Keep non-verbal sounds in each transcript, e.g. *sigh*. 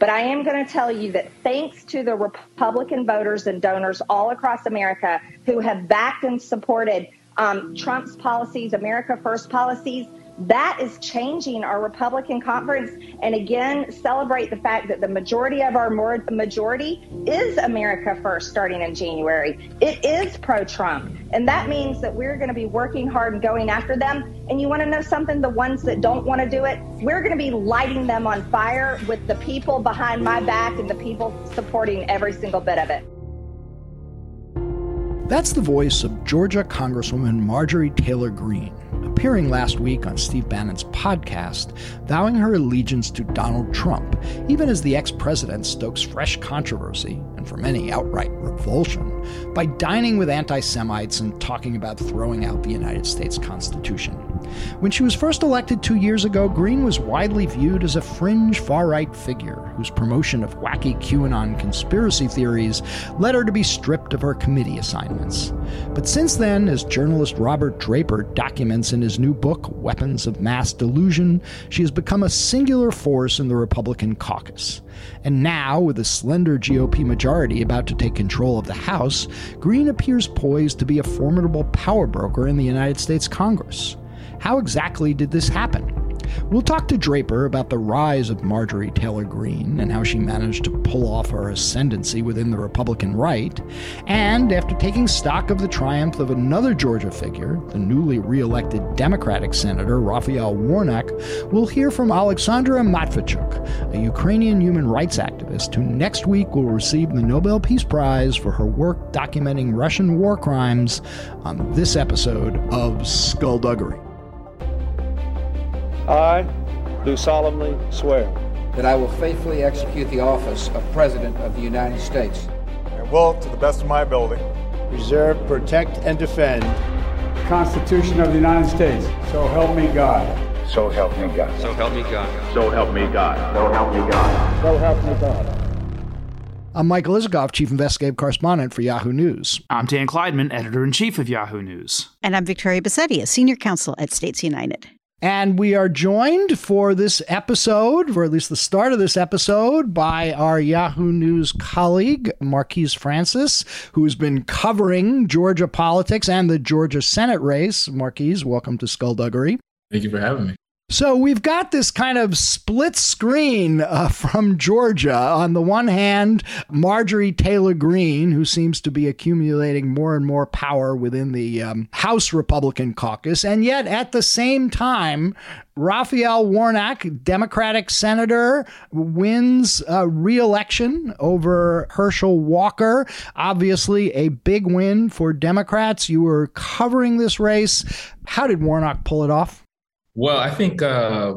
But I am going to tell you that thanks to the Republican voters and donors all across America who have backed and supported um, Trump's policies, America First policies, that is changing our Republican conference. And again, celebrate the fact that the majority of our majority is America First starting in January. It is pro Trump. And that means that we're going to be working hard and going after them. And you want to know something? The ones that don't want to do it, we're going to be lighting them on fire with the people behind my back and the people supporting every single bit of it. That's the voice of Georgia Congresswoman Marjorie Taylor Greene appearing last week on Steve Bannon's podcast, vowing her allegiance to Donald Trump, even as the ex president stokes fresh controversy, and for many outright revulsion, by dining with anti Semites and talking about throwing out the United States Constitution. When she was first elected two years ago, Greene was widely viewed as a fringe far right figure whose promotion of wacky QAnon conspiracy theories led her to be stripped of her committee assignments. But since then, as journalist Robert Draper documents in his new book, Weapons of Mass Delusion, she has become a singular force in the Republican caucus. And now, with a slender GOP majority about to take control of the House, Greene appears poised to be a formidable power broker in the United States Congress. How exactly did this happen? We'll talk to Draper about the rise of Marjorie Taylor Greene and how she managed to pull off her ascendancy within the Republican right. And after taking stock of the triumph of another Georgia figure, the newly re-elected Democratic Senator Raphael Warnock, we'll hear from Alexandra Matviichuk, a Ukrainian human rights activist who next week will receive the Nobel Peace Prize for her work documenting Russian war crimes on this episode of Skullduggery. I do solemnly swear that I will faithfully execute the office of President of the United States and will, to the best of my ability, preserve, protect, and defend the Constitution of the United States. So help me God. So help me God. So help me God. So help me God. So help me God. So help me God. I'm Michael Isikoff, Chief Investigative Correspondent for Yahoo News. I'm Dan Klaidman, Editor in Chief of Yahoo News. And I'm Victoria Bassetti, a Senior Counsel at States United. And we are joined for this episode, or at least the start of this episode, by our Yahoo News colleague, Marquise Francis, who's been covering Georgia politics and the Georgia Senate race. Marquise, welcome to Skullduggery. Thank you for having me. So we've got this kind of split screen uh, *laughs* from Georgia. On the one hand, Marjorie Taylor Greene, who seems to be accumulating more and more power within the um, House Republican caucus, and yet at the same time, Raphael Warnock, Democratic senator, wins a re-election over Herschel Walker. Obviously, a big win for Democrats. You were covering this race. How did Warnock pull it off? Well, I think uh,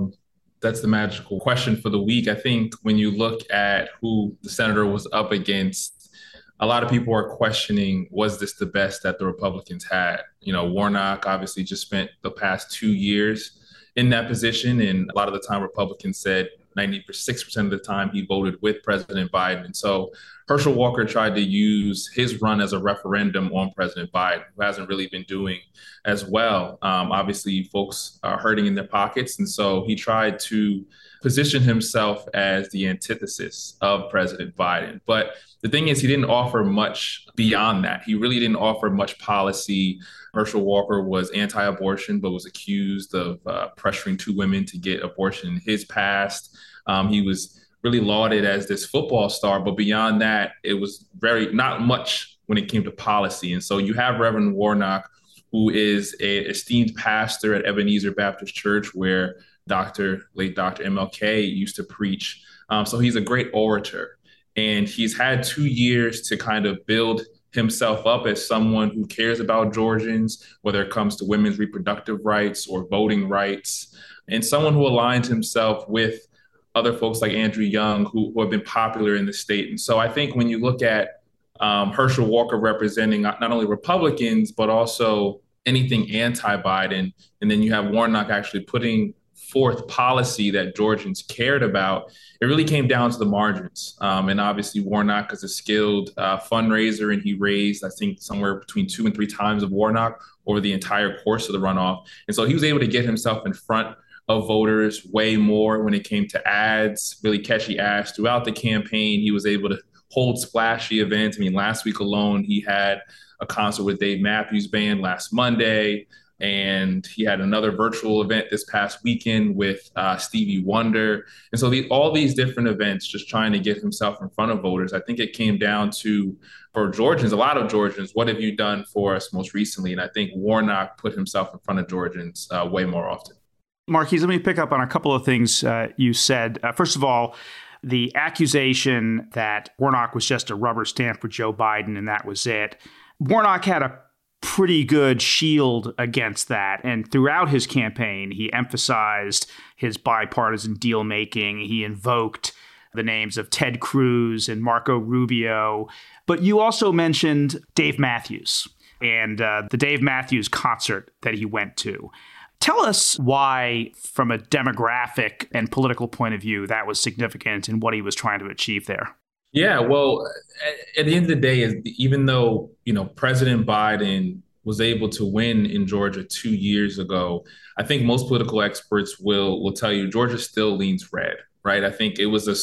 that's the magical question for the week. I think when you look at who the senator was up against, a lot of people are questioning was this the best that the Republicans had? You know, Warnock obviously just spent the past two years in that position, and a lot of the time Republicans said 96% of the time he voted with President Biden. And so Herschel Walker tried to use his run as a referendum on President Biden, who hasn't really been doing as well. Um, obviously, folks are hurting in their pockets. And so he tried to position himself as the antithesis of President Biden. But the thing is, he didn't offer much beyond that. He really didn't offer much policy. Herschel Walker was anti abortion, but was accused of uh, pressuring two women to get abortion in his past. Um, he was really lauded as this football star, but beyond that, it was very not much when it came to policy. And so you have Reverend Warnock, who is a esteemed pastor at Ebenezer Baptist Church, where Dr. late Dr. MLK used to preach. Um, so he's a great orator, and he's had two years to kind of build himself up as someone who cares about Georgians, whether it comes to women's reproductive rights or voting rights, and someone who aligns himself with other folks like Andrew Young who, who have been popular in the state. And so I think when you look at um, Herschel Walker representing not, only Republicans, but also anything anti Biden, and then you have Warnock actually putting forth policy that Georgians cared about, it really came down to the margins. Um, and obviously, Warnock is a skilled uh, fundraiser, and he raised, I think, somewhere between two and three times of Warnock over the entire course of the runoff. And so he was able to get himself in front of voters way more when it came to ads, really catchy ads throughout the campaign. He was able to hold splashy events. I mean, last week alone, he had a concert with Dave Matthews Band last Monday. And he had another virtual event this past weekend with uh, Stevie Wonder. And so the, all these different events, just trying to get himself in front of voters. I think it came down to, for Georgians, a lot of Georgians, what have you done for us most recently? And I think Warnock put himself in front of Georgians uh, way more often. Marquise, let me pick up on a couple of things uh, you said. Uh, first of all, the accusation that Warnock was just a rubber stamp for Joe Biden and that was it. Warnock had a pretty good shield against that. And throughout his campaign, he emphasized his bipartisan deal making. He invoked the names of Ted Cruz and Marco Rubio. But you also mentioned Dave Matthews and uh, the Dave Matthews concert that he went to. Tell us why, from a demographic and political point of view, that was significant and what he was trying to achieve there. Yeah, well, at the end of the day, even though you know President Biden was able to win in Georgia two years ago, I think most political experts will will tell you Georgia still leans red, right? I think it was a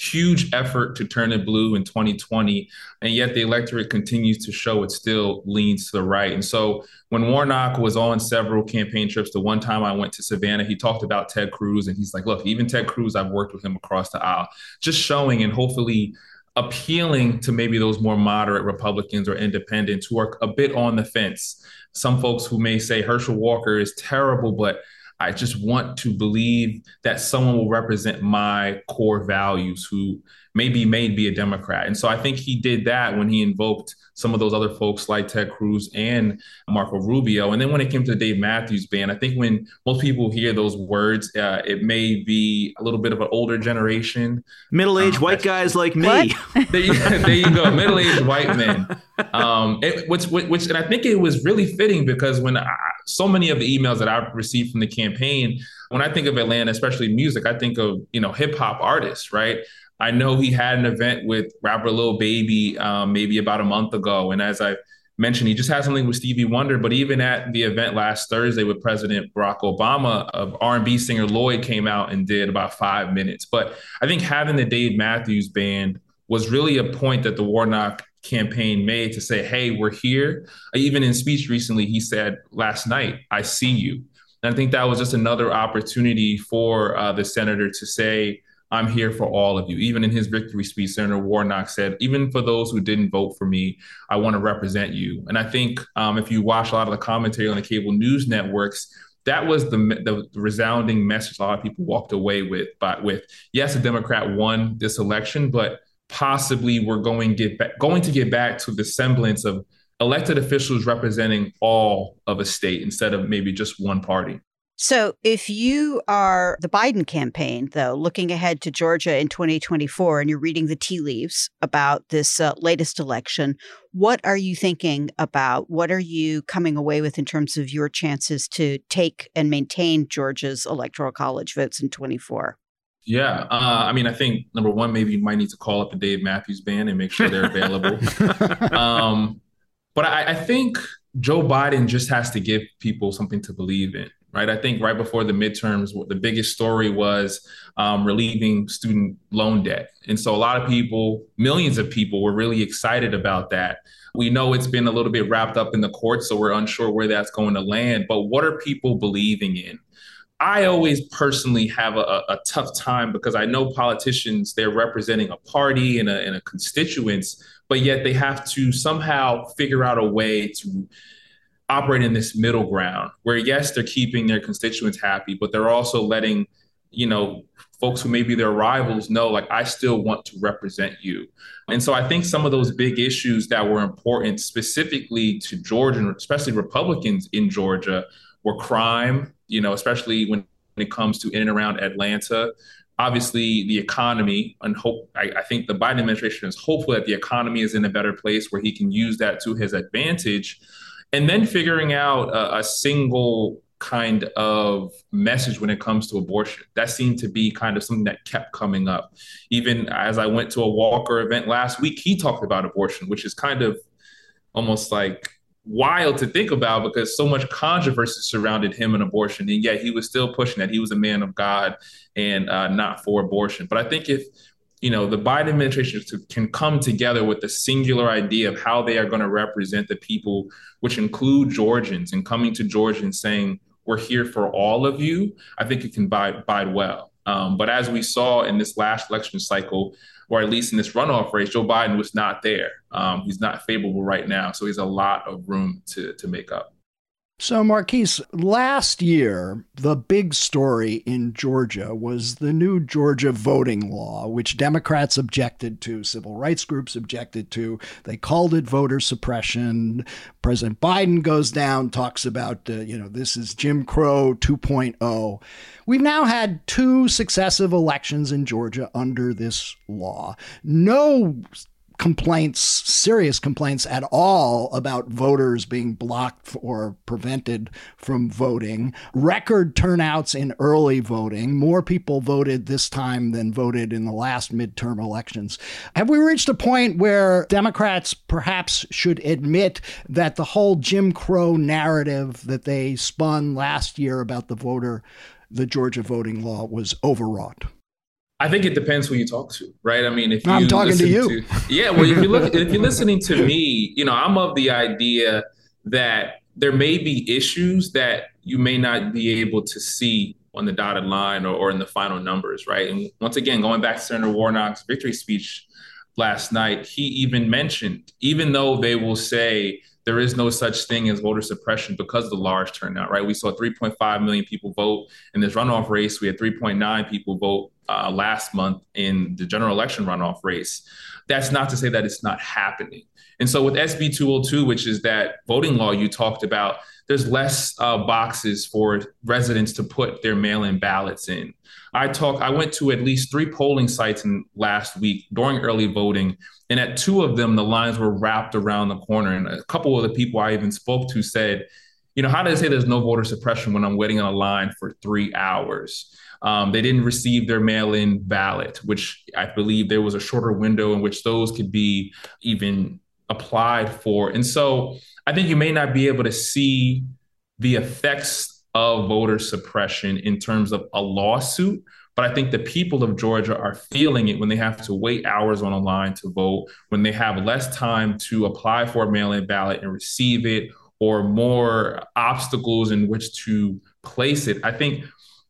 huge effort to turn it blue in 2020, and yet the electorate continues to show it still leans to the right. And so when Warnock was on several campaign trips, the one time I went to Savannah, he talked about Ted Cruz, and he's like, "Look, even Ted Cruz, I've worked with him across the aisle," just showing and hopefully appealing to maybe those more moderate Republicans or independents who are a bit on the fence. Some folks who may say Herschel Walker is terrible, but I just want to believe that someone will represent my core values who maybe may be a Democrat. And so I think he did that when he invoked some of those other folks like Ted Cruz and Marco Rubio. And then when it came to the Dave Matthews Band, I think when most people hear those words, uh, it may be a little bit of an older generation. Middle aged um, white guys like me. *laughs* there, you, there, you, go, middle aged white men. Um, it, which, which, and I think it was really fitting because when I, so many of the emails that I've received from the campaign, when I think of Atlanta, especially music, I think of you know hip hop artists, right? I know he had an event with rapper Lil Baby um, maybe about a month ago, and as I mentioned, he just had something with Stevie Wonder. But even at the event last Thursday with President Barack Obama, of R&B singer Lloyd came out and did about five minutes. But I think having the Dave Matthews Band was really a point that the Warnock campaign made to say, "Hey, we're here." Even in speech recently, he said last night, "I see you." And I think that was just another opportunity for uh, the senator to say I'm here for all of you. Even in his victory speech, Senator Warnock said, even for those who didn't vote for me, I want to represent you. And I think um, if you watch a lot of the commentary on the cable news networks, that was the, the, resounding message a lot of people walked away with. But with yes, a Democrat won this election, but possibly we're going get going to get back to the semblance of elected officials representing all of a state instead of maybe just one party. So, if you are the Biden campaign, though, looking ahead to Georgia in 2024, and you're reading the tea leaves about this uh, latest election, what are you thinking about? What are you coming away with in terms of your chances to take and maintain Georgia's electoral college votes in 24? Yeah, uh, I mean, I think number one, maybe you might need to call up the Dave Matthews Band and make sure they're available. *laughs* um, but I, I think Joe Biden just has to give people something to believe in right? I think right before the midterms, the biggest story was um, relieving student loan debt. And so a lot of people, millions of people, were really excited about that. We know it's been a little bit wrapped up in the courts, so we're unsure where that's going to land. But what are people believing in? I always personally have a, a tough time because I know politicians, they're representing a party and a, and a constituents, but yet they have to somehow figure out a way to operate in this middle ground where yes they're keeping their constituents happy but they're also letting you know folks who may be their rivals know like i still want to represent you. And so i think some of those big issues that were important specifically to georgia and especially republicans in georgia were crime you know especially when it comes to in and around atlanta. Obviously the economy and hope I, I, think the biden administration is hopeful that the economy is in a better place where he can use that to his advantage and then figuring out a, a single kind of message when it comes to abortion. That seemed to be kind of something that kept coming up. Even as I went to a Walker event last week, he talked about abortion, which is kind of almost like wild to think about because so much controversy surrounded him and abortion, and yet he was still pushing that he was a man of God and uh, not for abortion. But I think if you know the Biden administration can come together with a singular idea of how they are going to represent the people, which include Georgians, and coming to Georgia and saying we're here for all of you, I think it can bide, bide well. Um, but as we saw in this last election cycle, or at least in this runoff race, Joe Biden was not there. Um, he's not favorable right now, so he's a lot of room to to make up. So, Marquise, last year, the big story in Georgia was the new Georgia voting law, which Democrats objected to, civil rights groups objected to. They called it voter suppression. President Biden goes down, talks about, uh, you know, this is Jim Crow 2.0. We've now had two successive elections in Georgia under this law. No complaints, serious complaints at all about voters being blocked or prevented from voting. Record turnouts in early voting. More people voted this time than voted in the last midterm elections. Have we reached a point where Democrats perhaps should admit that the whole Jim Crow narrative that they spun last year about the voter, the Georgia voting law was overwrought? I think it depends who you talk to, right? I mean, if you I'm talking to you, to, yeah. Well, if you look, if you're listening to me, you know, I'm of the idea that there may be issues that you may not be able to see on the dotted line or, or in the final numbers, right? And once again, going back to Senator Warnock's victory speech last night, he even mentioned, even though they will say there is no such thing as voter suppression because of the large turnout, right? We saw 3.5 million people vote in this runoff race. We had 3.9 people vote uh, last month in the general election runoff race. That's not to say that it's not happening. And so with SB 202, which is that voting law you talked about, there's less uh, boxes for residents to put their mail-in ballots in. I talk. I went to at least three polling sites in last week during early voting, and at two of them, the lines were wrapped around the corner. And a couple of the people I even spoke to said, "You know, how do they say there's no voter suppression when I'm waiting on a line for three hours?" Um, they didn't receive their mail in ballot, which I believe there was a shorter window in which those could be even applied for. And so I think you may not be able to see the effects of voter suppression in terms of a lawsuit. But I think the people of Georgia are feeling it when they have to wait hours on a line to vote, when they have less time to apply for a mail in ballot and receive it, or more obstacles in which to place it. I think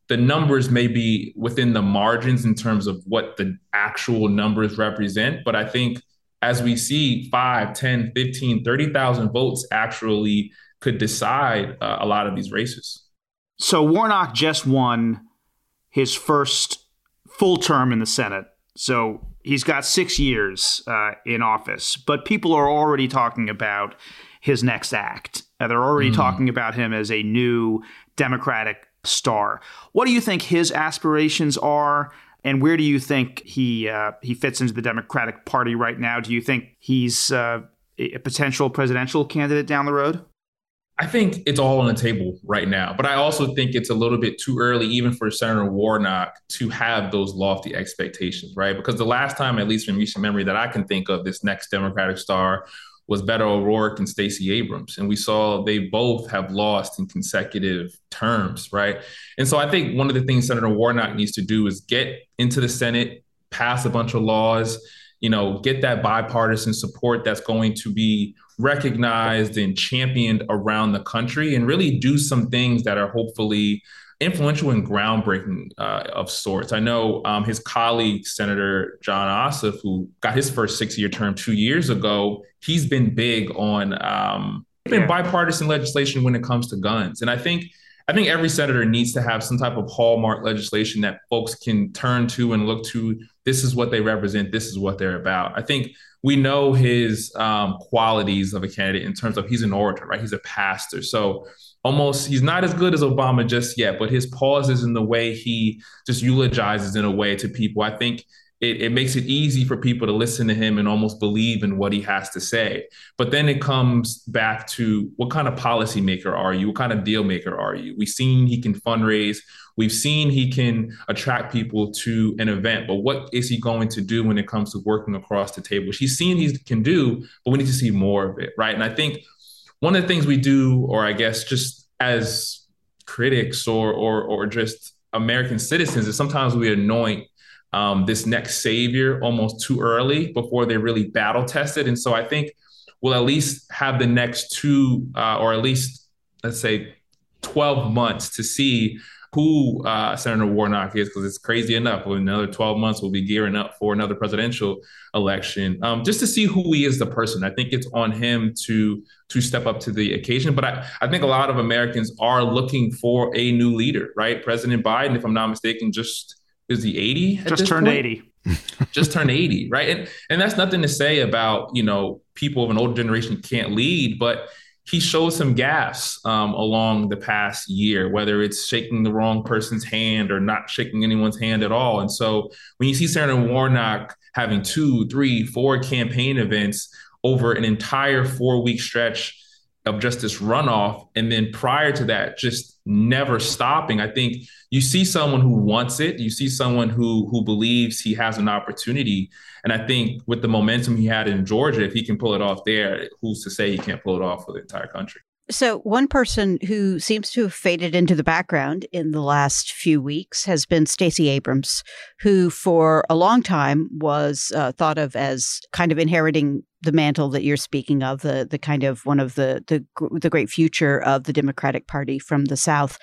the numbers may be within the margins in terms of what the actual numbers represent. But I think as we see 5, 10, 15, 30,000 votes actually could decide uh, a lot of these races. So Warnock just won his first full term in the Senate. So he's got six years uh, in office, but people are already talking about his next act. Uh, they're already mm. talking about him as a new Democratic star. What do you think his aspirations are? And where do you think he uh, he fits into the Democratic Party right now? Do you think he's uh, a potential presidential candidate down the road? I think it's all on the table right now, but I also think it's a little bit too early, even for Senator Warnock, to have those lofty expectations, right? Because the last time, at least from recent memory, that I can think of, this next Democratic star was Beto O'Rourke and Stacey Abrams. And we saw they both have lost in consecutive terms, right? And so I think one of the things Senator Warnock needs to do is get into the Senate, pass a bunch of laws, you know, get that bipartisan support that's going to be recognized and championed around the country and really do some things that are hopefully influential and groundbreaking uh, of sorts. I know um, his colleague, Senator Jon Ossoff, who got his first six-year term two years ago, he's been big on um, been bipartisan legislation when it comes to guns, and I think. I think every senator needs to have some type of hallmark legislation that folks can turn to and look to. This is what they represent. This is what they're about. I think we know his um, qualities of a candidate in terms of he's an orator, right? He's a pastor. So almost he's not as good as Obama just yet, but his pauses in the way he just eulogizes in a way to people, I think it, it, makes it easy for people to listen to him and almost believe in what he has to say. But then it comes back to what kind of policymaker are you? What kind of deal maker are you? We've seen he can fundraise. We've seen he can attract people to an event, but what is he going to do when it comes to working across the table? He's seen he can do, but we need to see more of it, right? And I think one of the things we do, or I guess just as critics or or or just American citizens, is sometimes we anoint um, this next savior almost too early before they're really battle tested. And so I think we'll at least have the next two, uh, or at least let's say 12 months to see who uh, Senator Warnock is, because it's crazy enough. In another 12 months, we'll be gearing up for another presidential election, um, just to see who he is the person. I think it's on him to to step up to the occasion. But I, I think a lot of Americans are looking for a new leader, right? President Biden, if I'm not mistaken, just is he 80? Just turned point? 80. *laughs* just turned 80, right? And and that's nothing to say about, you know, people of an older generation can't lead, but he shows some gas um, along the past year, whether it's shaking the wrong person's hand or not shaking anyone's hand at all. And so when you see Senator Warnock having two, three, four campaign events over an entire four week stretch of just this runoff, and then prior to that, just never stopping, I think you see someone who wants it. You see someone who who believes he has an opportunity. And I think with the momentum he had in Georgia, if he can pull it off there, who's to say he can't pull it off for the entire country? So, one person who seems to have faded into the background in the last few weeks has been Stacey Abrams, who for a long time was uh, thought of as kind of inheriting the mantle that you're speaking of, the the kind of one of the the the great future of the Democratic Party from the South.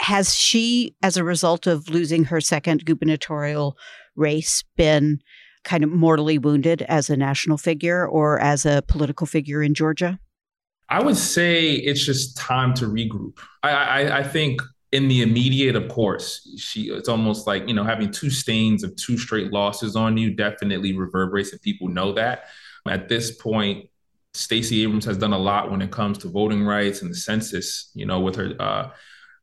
Has she, as a result of losing her second gubernatorial race, been kind of mortally wounded as a national figure or as a political figure in Georgia? I would say it's just time to regroup. I, I, I think in the immediate, of course, she it's almost like you know having two stains of two straight losses on you definitely reverberates, and people know that. At this point, Stacey Abrams has done a lot when it comes to voting rights and the census. You know, with her uh,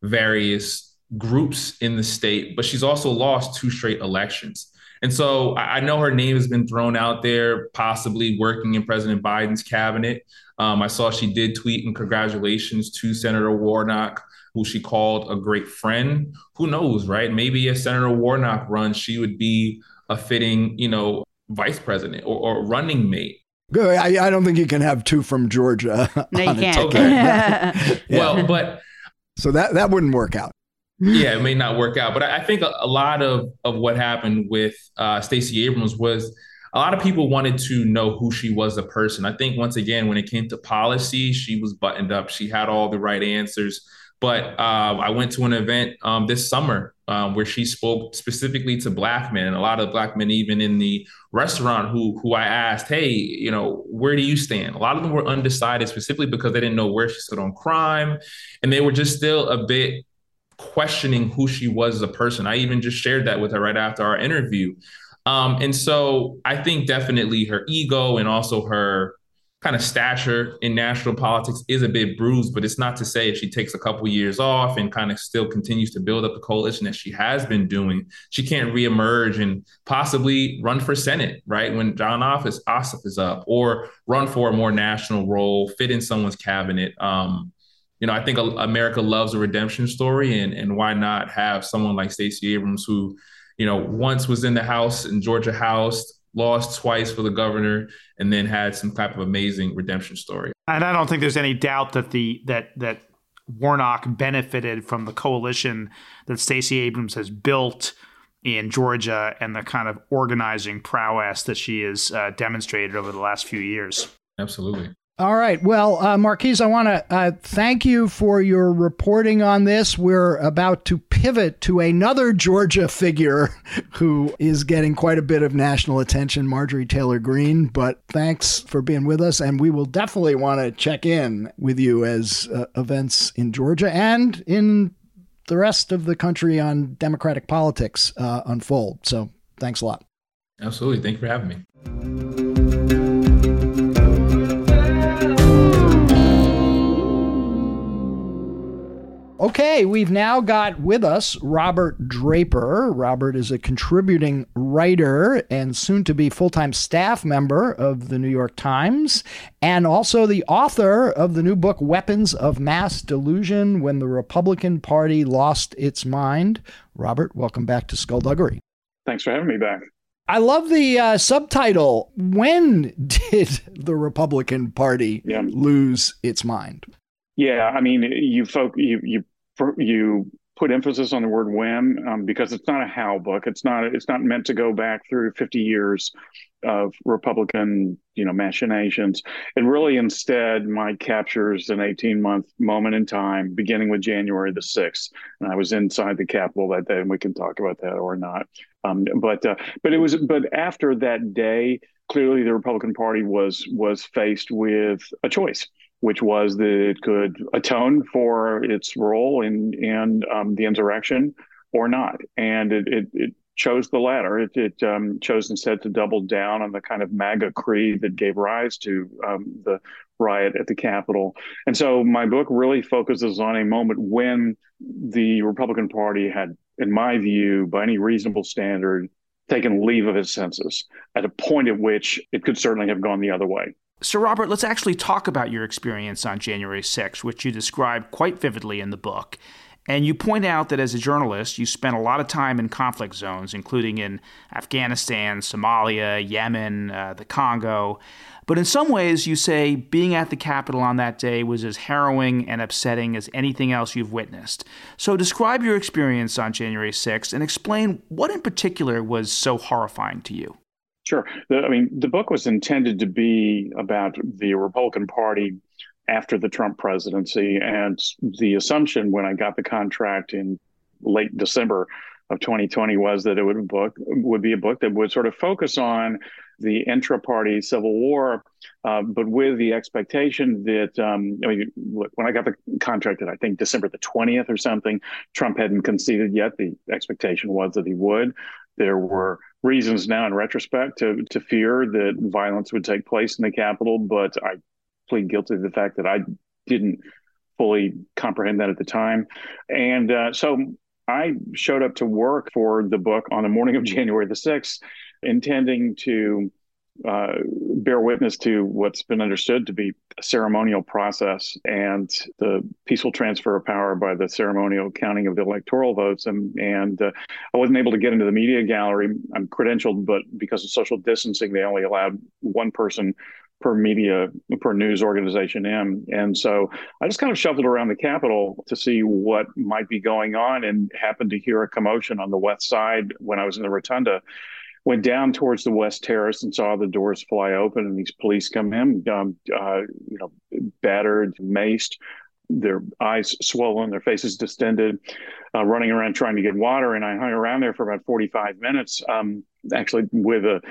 various groups in the state, but she's also lost two straight elections. And so I know her name has been thrown out there, possibly working in President Biden's cabinet. Um, I saw she did tweet and congratulations to Senator Warnock, who she called a great friend. Who knows, right? Maybe if Senator Warnock runs, she would be a fitting, you know, vice president or, or running mate. Good. I, I, don't think you can have two from Georgia. *laughs* No, you can't. Okay. *laughs* yeah. Well, but so that that wouldn't work out. yeah, it may not work out, but I, I think a, a, lot of of what happened with uh, Stacey Abrams was a lot of people wanted to know who she was a person. I think once again, when it came to policy, she was buttoned up. She had all the right answers. But uh, I went to an event um, this summer um, where she spoke specifically to black men, and a lot of black men, even in the restaurant, who who I asked, "Hey, you know, where do you stand?" A lot of them were undecided, specifically because they didn't know where she stood on crime, and they were just still a bit questioning who she was as a person. I even just shared that with her right after our interview. Um, and so I think definitely her ego and also her kind of stature in national politics is a bit bruised, but it's not to say if she takes a couple years off and kind of still continues to build up the coalition that she has been doing, she can't reemerge and possibly run for Senate, right? When Jon Office Ossoff is up, or run for a more national role, fit in someone's cabinet. Um, you know, I think America loves a redemption story, and and why not have someone like Stacey Abrams who you know, once was in the House in Georgia House, lost twice for the governor, and then had some type of amazing redemption story. And I don't think there's any doubt that the that that Warnock benefited from the coalition that Stacey Abrams has built in Georgia and the kind of organizing prowess that she has uh, demonstrated over the last few years. Absolutely. All right. Well, uh, Marquise, I want to uh, thank you for your reporting on this. We're about to pivot to another Georgia figure *laughs* who is getting quite a bit of national attention, Marjorie Taylor Greene. But thanks for being with us. And we will definitely want to check in with you as uh, events in Georgia and in the rest of the country on Democratic politics uh, unfold. So thanks a lot. Absolutely. Thank you for having me. Okay, we've now got with us Robert Draper. Robert is a contributing writer and soon to be full time staff member of the New York Times, and also the author of the new book, Weapons of Mass Delusion When the Republican Party Lost Its Mind. Robert, welcome back to Skullduggery. Thanks for having me back. I love the uh, subtitle. When did the Republican Party yeah. lose its mind? Yeah, I mean, you folk, you you you put emphasis on the word when um, because it's not a how book. It's not it's not meant to go back through 50 years of Republican you know machinations. It really instead Mike captures an 18 month moment in time, beginning with January the 6th. And I was inside the Capitol that day, and we can talk about that or not. Um, but uh, but it was but after that day, clearly the Republican Party was was faced with a choice which was that it could atone for its role in in um, the insurrection or not, and it, it, it chose the latter. It, it um, chose instead to double down on the kind of MAGA creed that gave rise to um, the riot at the Capitol. And so my book really focuses on a moment when the Republican Party had, in my view, by any reasonable standard, taken leave of its senses at a point at which it could certainly have gone the other way. So, Robert, let's actually talk about your experience on January 6th, which you describe quite vividly in the book. And you point out that as a journalist, you spent a lot of time in conflict zones, including in Afghanistan, Somalia, Yemen, uh, the Congo. But in some ways, you say being at the Capitol on that day was as harrowing and upsetting as anything else you've witnessed. So describe your experience on January 6th and explain what in particular was so horrifying to you. Sure. The, I mean, the book was intended to be about the Republican Party after the Trump presidency. And the assumption when I got the contract in late December of 2020 was that it would book would be a book that would sort of focus on the intra-party civil war, uh, but with the expectation that um, I mean, look, when I got the contract, at I think December the 20th or something, Trump hadn't conceded yet. The expectation was that he would. There were reasons now in retrospect to to fear that violence would take place in the Capitol, but I plead guilty to the fact that I didn't fully comprehend that at the time, and uh, so I showed up to work for the book on the morning of *laughs* January the sixth, intending to uh, bear witness to what's been understood to be a ceremonial process and the peaceful transfer of power by the ceremonial counting of the electoral votes. And, and uh, I wasn't able to get into the media gallery. I'm credentialed, but because of social distancing, they only allowed one person per media per news organization in and so i just kind of shuffled around the capitol to see what might be going on and happened to hear a commotion on the west side when i was in the rotunda went down towards the west terrace and saw the doors fly open and these police come in, um, uh, you know, battered, maced, their eyes swollen, their faces distended, uh, running around trying to get water. And I hung around there for about 45 minutes, um, actually with a,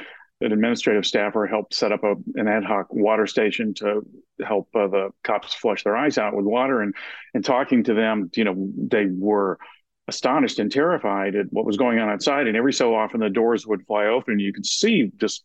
an administrative staffer helped set up a, an ad hoc water station to help uh, the cops flush their eyes out with water and and talking to them you know they were astonished and terrified at what was going on outside. And every so often the doors would fly open and you could see just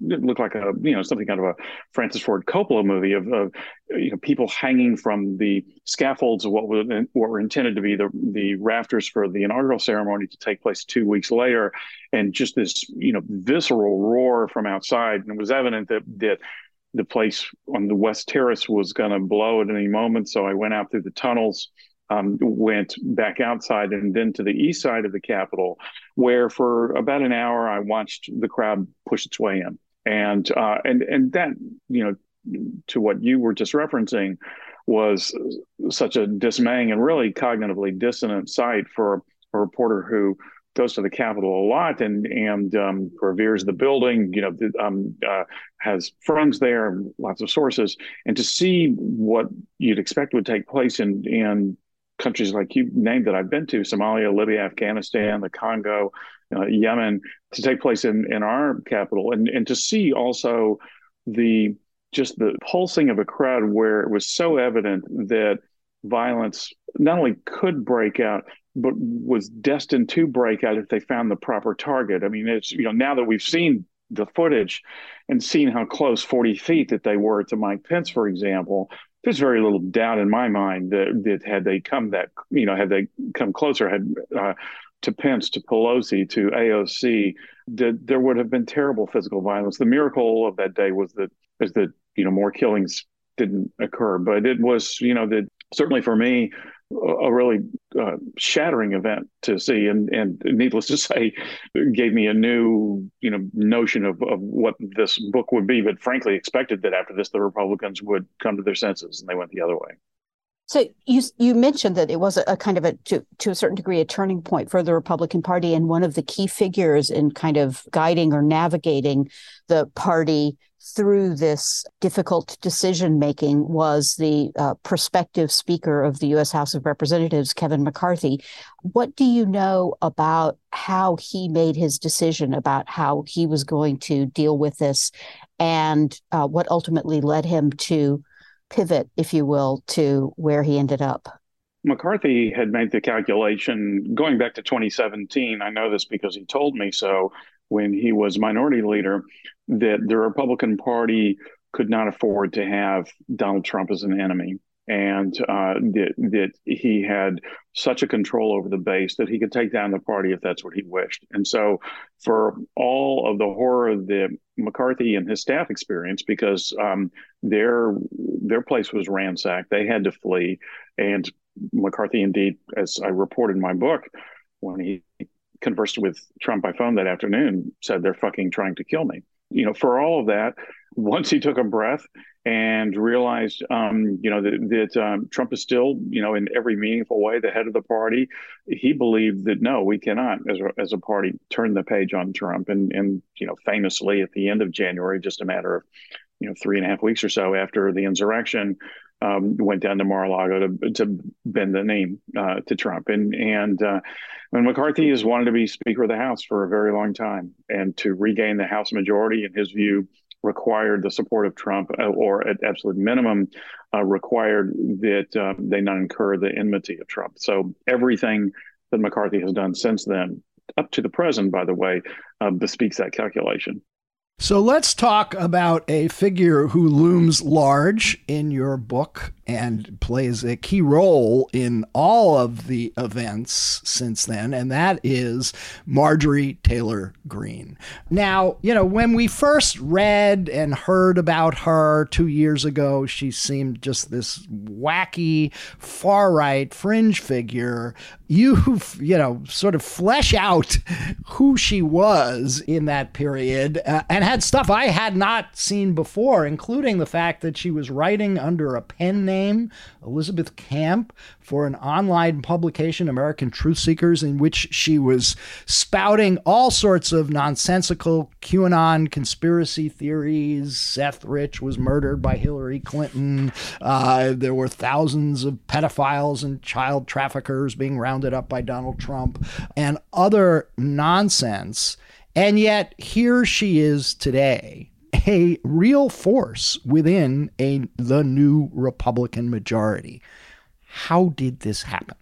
it looked like a you know something kind of a Francis Ford Coppola movie of, of you know people hanging from the scaffolds of what were what were intended to be the the rafters for the inaugural ceremony to take place two weeks later, and just this you know visceral roar from outside, and it was evident that that the place on the west terrace was going to blow at any moment. So I went out through the tunnels um, went back outside and then to the east side of the Capitol, where for about an hour I watched the crowd push its way in, and uh, and and that you know to what you were just referencing was such a dismaying and really cognitively dissonant sight for a reporter who goes to the Capitol a lot and and um, reveres the building. You know, um, uh, has friends there, lots of sources, and to see what you'd expect would take place in in countries like you named that I've been to Somalia, Libya, Afghanistan, the Congo, uh, Yemen to take place in, in our capital and, and to see also the just the pulsing of a crowd where it was so evident that violence not only could break out but was destined to break out if they found the proper target. I mean, it's you know now that we've seen the footage and seen how close 40 feet that they were to Mike Pence, for example, there's very little doubt in my mind that, that had they come that you know had they come closer had uh, to Pence to Pelosi to AOC that there would have been terrible physical violence. The miracle of that day was that is that you know more killings didn't occur, but it was you know that certainly for me a really uh, shattering event to see, and and needless to *laughs* say, gave me a new you know notion of of what this book would be. But frankly, expected that after this, the Republicans would come to their senses, and they went the other way. So you you mentioned that it was a, kind of a to, to a certain degree a turning point for the Republican Party, and one of the key figures in kind of guiding or navigating the party through this difficult decision making was the uh, prospective Speaker of the U.S. House of Representatives, Kevin McCarthy. What do you know about how he made his decision about how he was going to deal with this, and uh, what ultimately led him to? Pivot, if you will, to where he ended up? McCarthy had made the calculation going back to 2017. I know this because he told me so when he was minority leader that the Republican Party could not afford to have Donald Trump as an enemy and uh, that, that he had such a control over the base that he could take down the party if that's what he wished. And so, for all of the horror that McCarthy and his staff experienced, because um, their their place was ransacked, they had to flee, and McCarthy, indeed, as I reported in my book, when he conversed with Trump by phone that afternoon, said they're fucking trying to kill me. You know, for all of that, once he took a breath and realized, um, you know, that, that um, Trump is still, you know, in every meaningful way the head of the party. He believed that no, we cannot, as a, as a party, turn the page on Trump. And and you know, famously at the end of January, just a matter of, you know, three and a half weeks or so after the insurrection, um, went down to Mar-a-Lago to to bend the knee uh, to Trump. And and uh, and McCarthy has wanted to be Speaker of the House for a very long time, and to regain the House majority, in his view required the support of Trump, uh, or at absolute minimum, uh, required that uh, they not incur the enmity of Trump. So everything that McCarthy has done since then, up to the present, by the way, uh, bespeaks that calculation. So let's talk about a figure who looms large in your book and plays a key role in all of the events since then, and that is Marjorie Taylor Greene. Now, you know, when we first read and heard about her two years ago, she seemed just this wacky, far right fringe figure you *laughs* you know sort of flesh out who she was in that period uh, and had stuff I had not seen before including the fact that she was writing under a pen name Elizabeth Camp for an online publication American Truth Seekers in which she was spouting all sorts of nonsensical QAnon conspiracy theories Seth Rich was murdered by Hillary Clinton uh, there were thousands of pedophiles and child traffickers being rounded up by Donald Trump and other nonsense. And yet, here she is today, a real force within a, the new Republican majority. How did this happen?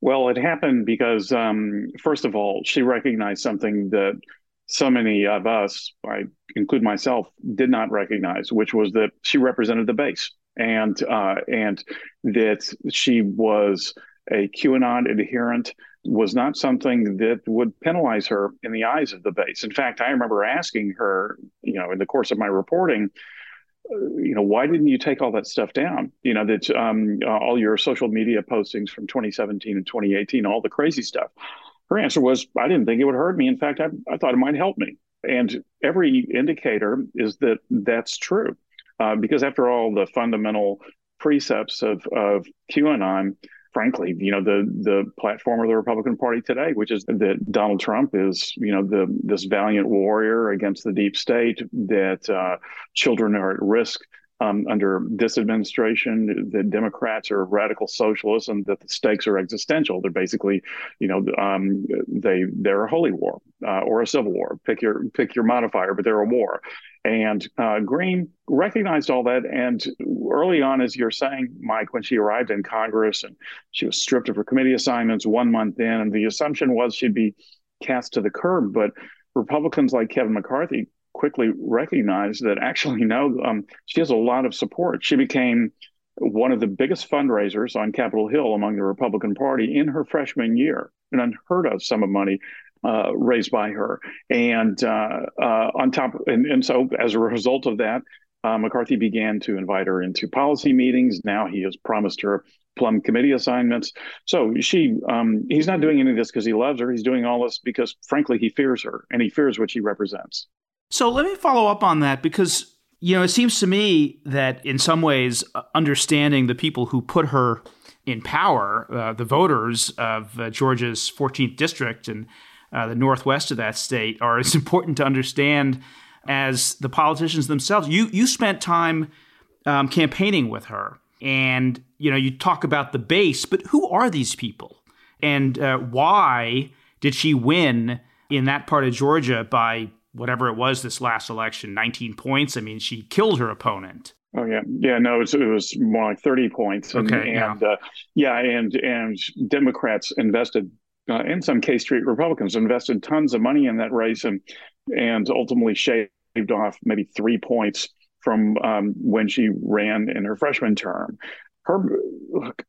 Well, it happened because, um, first of all, she recognized something that so many of us, I include myself, did not recognize, which was that she represented the base, and uh, and that she was a QAnon adherent was not something that would penalize her in the eyes of the base. In fact, I remember asking her, you know, in the course of my reporting, uh, you know, why didn't you take all that stuff down? You know, that um, uh, all your social media postings from 2017 and 2018, all the crazy stuff. Her answer was, I didn't think it would hurt me. In fact, I, I thought it might help me. And every indicator is that that's true. Uh, because after all, the fundamental precepts of, of QAnon frankly, you know, the the platform of the Republican Party today, which is that Donald Trump is, you know, the this valiant warrior against the deep state, that uh, children are at risk um, under this administration, that Democrats are radical socialists, and that the stakes are existential. They're basically, you know, um, they they're a holy war uh, or a civil war. Pick your pick your modifier, but they're a war. And uh, Greene recognized all that. And early on, as you're saying, Mike, when she arrived in Congress and she was stripped of her committee assignments one month in, and the assumption was she'd be cast to the curb. But Republicans like Kevin McCarthy quickly recognized that actually, no, um, she has a lot of support. She became one of the biggest fundraisers on Capitol Hill among the Republican Party in her freshman year, an unheard of sum of money uh, raised by her. And uh, uh, on top, and, and so as a result of that, uh, McCarthy began to invite her into policy meetings. Now he has promised her plum committee assignments. So she, um, he's not doing any of this because he loves her. He's doing all this because, frankly, he fears her and he fears what she represents. So let me follow up on that because you know it seems to me that in some ways, uh, understanding the people who put her in power, uh, the voters of Georgia's 14th district and uh, the northwest of that state, are as *laughs* important to understand as the politicians themselves. You you spent time um, campaigning with her, and you know you talk about the base, but who are these people, and uh, why did she win in that part of Georgia by whatever it was this last election, 19 points? I mean, she killed her opponent. Oh yeah, yeah. No, it was, it was more like thirty points. And, okay, and yeah. Uh, yeah, and and Democrats invested, uh, in some K Street Republicans invested tons of money in that race, and and ultimately shaved off maybe three points from um, when she ran in her freshman term. Her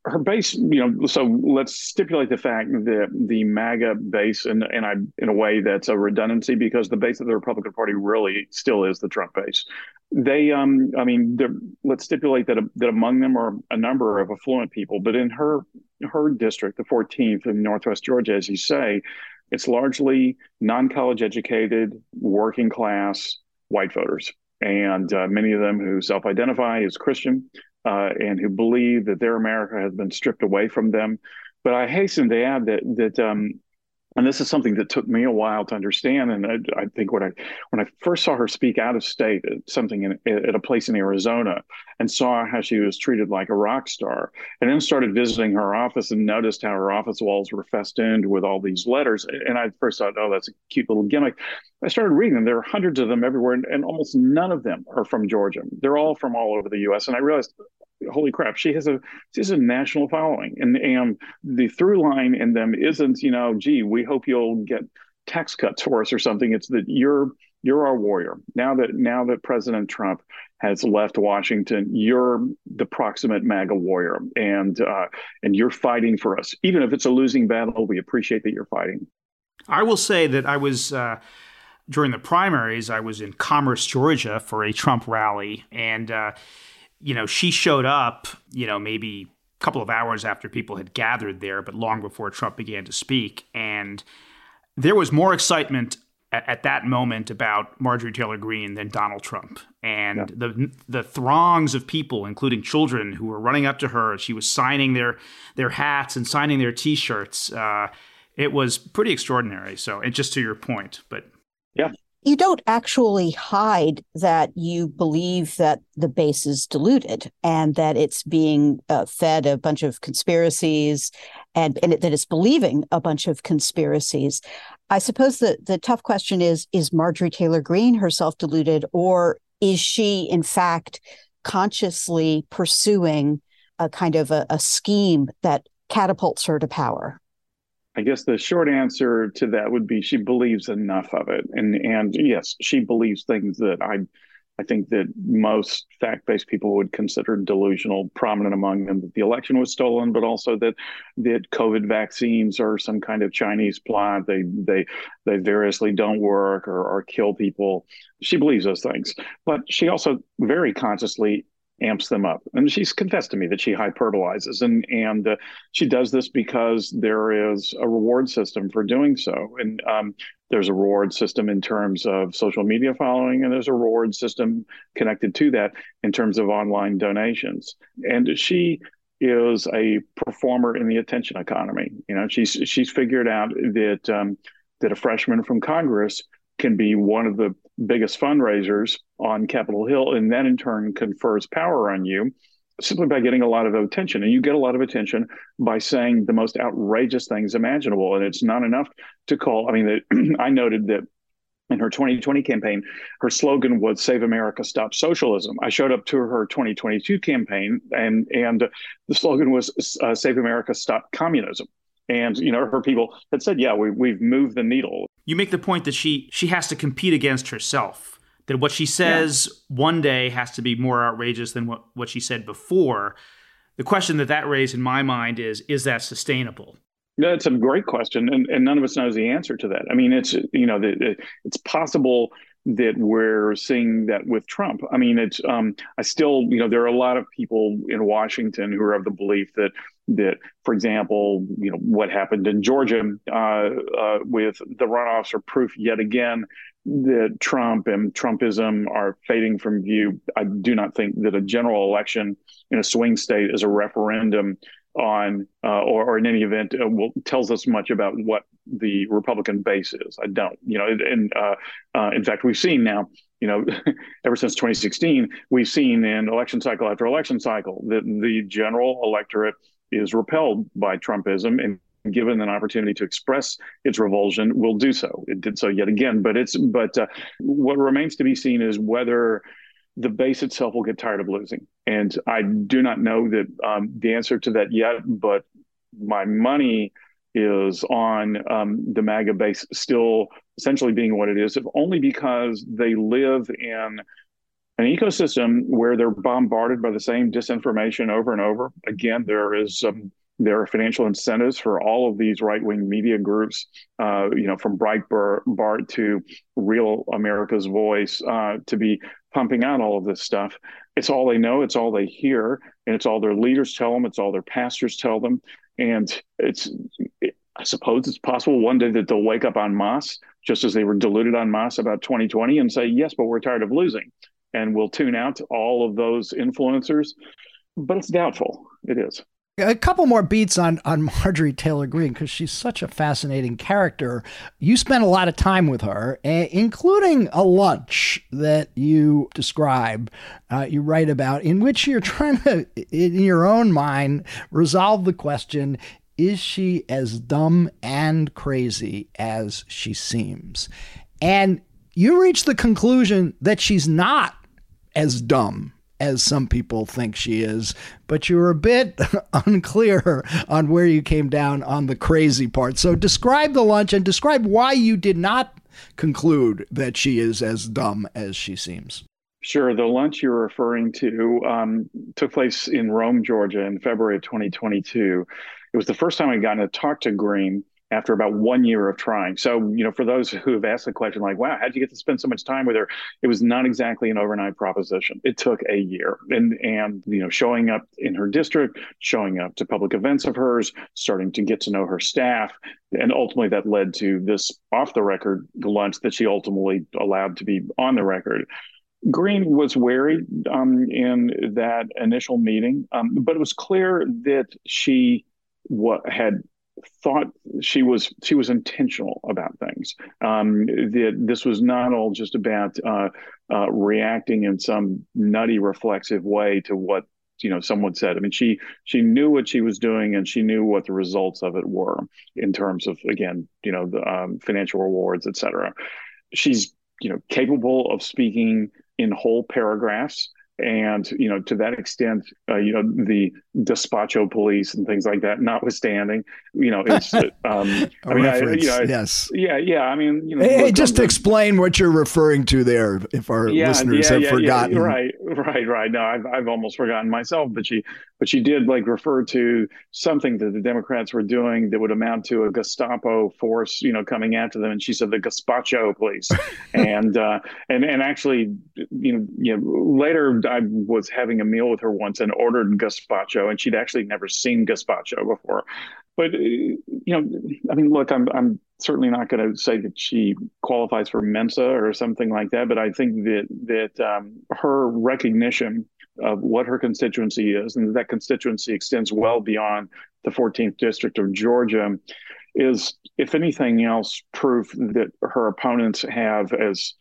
her base, you know, so let's stipulate the fact that the MAGA base, and and I in a way that's a redundancy because the base of the Republican Party really still is the Trump base. They, um, I mean, let's stipulate that that among them are a number of affluent people, but in her her district, the 14th in Northwest Georgia, as you say, it's largely non-college educated, working class white voters, and uh, many of them who self-identify as Christian uh, and who believe that their America has been stripped away from them. But I hasten to add that that um, and this is something that took me a while to understand. And I, I, think when I when I first saw her speak out of state at something in, at a place in Arizona, and saw how she was treated like a rock star, and then started visiting her office and noticed how her office walls were festooned with all these letters. And I first thought, oh, that's a cute little gimmick. I started reading them. There are hundreds of them everywhere, and, and almost none of them are from Georgia. They're all from all over the U.S. And I realized holy crap, she has a she has a national following, and and the through line in them isn't you know, gee, we hope you'll get tax cuts for us or something. It's that you're you're our warrior now that now that President Trump has left Washington. You're the proximate MAGA warrior, and uh, and you're fighting for us, even if it's a losing battle. We appreciate that you're fighting. I will say that I was. Uh, during the primaries, I was in Commerce, Georgia, for a Trump rally, and uh, you know, she showed up, you know, maybe a couple of hours after people had gathered there, but long before Trump began to speak. And there was more excitement at, at that moment about Marjorie Taylor Greene than Donald Trump. And yeah. the the throngs of people, including children, who were running up to her, she was signing their their hats and signing their T-shirts. Uh, it was pretty extraordinary. So, and just to your point, but you don't actually hide that you believe that the base is diluted and that it's being uh, fed a bunch of conspiracies and, and that it's believing a bunch of conspiracies. I suppose the, the tough question is is Marjorie Taylor Greene herself deluded, or is she, in fact, consciously pursuing a kind of a, a scheme that catapults her to power? I guess the short answer to that would be she believes enough of it, and and yes, she believes things that I, I think that most fact-based people would consider delusional. Prominent among them that the election was stolen, but also that that COVID vaccines are some kind of Chinese plot. They they they variously don't work or, or kill people. She believes those things, but she also very consciously amps them up. And she's confessed to me that she hyperbolizes, and and uh, she does this because there is a reward system for doing so. And um, there's a reward system in terms of social media following, and there's a reward system connected to that in terms of online donations. And she is a performer in the attention economy. You know, she's she's figured out that um, that a freshman from Congress can be one of the biggest fundraisers on Capitol Hill, and that in turn confers power on you simply by getting a lot of attention. And you get a lot of attention by saying the most outrageous things imaginable. And it's not enough to call. I mean, *clears throat* I noted that in her 2020 campaign, her slogan was "Save America, Stop Socialism." I showed up to her 2022 campaign, and and the slogan was uh, "Save America, Stop Communism." And you know, her people had said, "Yeah, we, we've moved the needle." You make the point that she she has to compete against herself. That what she says yeah. one day has to be more outrageous than what, what she said before. The question that that raised in my mind is: Is that sustainable? That's a great question, and, and none of us knows the answer to that. I mean, it's you know, the, it's possible that we're seeing that with Trump. I mean, it's um, I still, you know, there are a lot of people in Washington who are of the belief that that, for example, you know, what happened in Georgia uh, uh, with the runoffs are proof yet again that Trump and Trumpism are fading from view. I do not think that a general election in a swing state is a referendum on, uh, or, or, in any event, uh, will, tells us much about what the Republican base is. I don't, you know, and uh, uh, in fact, we've seen now, you know, *laughs* ever since 2016, we've seen in election cycle after election cycle that the general electorate is repelled by Trumpism and given an opportunity to express its revulsion will do so. It did so yet again but it's but uh, what remains to be seen is whether the base itself will get tired of losing. And i do not know that um, the answer to that yet but my money is on um, the maga base still essentially being what it is if only because they live in an ecosystem where they're bombarded by the same disinformation over and over. Again, there is um, there are financial incentives for all of these right wing media groups, uh, you know, from Breitbart to Real America's Voice, uh, to be pumping out all of this stuff. It's all they know, it's all they hear, and it's all their leaders tell them, it's all their pastors tell them, and it's. It, I suppose it's possible one day that they'll wake up on masse, just as they were deluded on masse about 2020, and say, "Yes, but we're tired of losing." And will tune out all of those influencers, but it's doubtful. It is. A couple more beats on on Marjorie Taylor Greene because she's such a fascinating character. You spent a lot of time with her, including a lunch that you describe, uh, you write about, in which you're trying to, in your own mind, resolve the question: Is she as dumb and crazy as she seems? And you reach the conclusion that she's not as dumb as some people think she is, but you were a bit *laughs* unclear on where you came down on the crazy part. So describe the lunch and describe why you did not conclude that she is as dumb as she seems. Sure. The lunch you're referring to um, took place in Rome, Georgia in February of 2022. It was the first time I'd gotten to talk to Greene after about one year of trying. So, you know, for those who have asked the question, like, wow, how'd you get to spend so much time with her? It was not exactly an overnight proposition. It took a year. And, and, you know, showing up in her district, showing up to public events of hers, starting to get to know her staff. And ultimately that led to this off the record lunch that she ultimately allowed to be on the record. Greene was wary um, in that initial meeting, um, but it was clear that she what had thought she was she was intentional about things. Um, that this was not all just about uh, uh, reacting in some nutty reflexive way to what you know someone said. I mean, she she knew what she was doing and she knew what the results of it were in terms of again you know the um, financial rewards, et cetera. She's you know capable of speaking in whole paragraphs and you know to that extent uh, you know the despacho police and things like that notwithstanding you know it's *laughs* um i mean I, you know, yes. yeah yeah i mean you know hey, just to explain what you're referring to there if our yeah, listeners yeah, have yeah, forgotten. right right right. No I've, I've almost forgotten myself but she but she did like refer to something that the democrats were doing that would amount to a gestapo force you know coming after them and she said the gazpacho police. *laughs* And uh and and actually you know you know later I was having a meal with her once and ordered gazpacho, and she'd actually never seen gazpacho before. But uh, you know, I mean, look, I'm I'm certainly not going to say that she qualifies for Mensa or something like that, but I think that that um, her recognition of what her constituency is, and that constituency extends well beyond the 14th district of Georgia, is, if anything else, proof that her opponents have as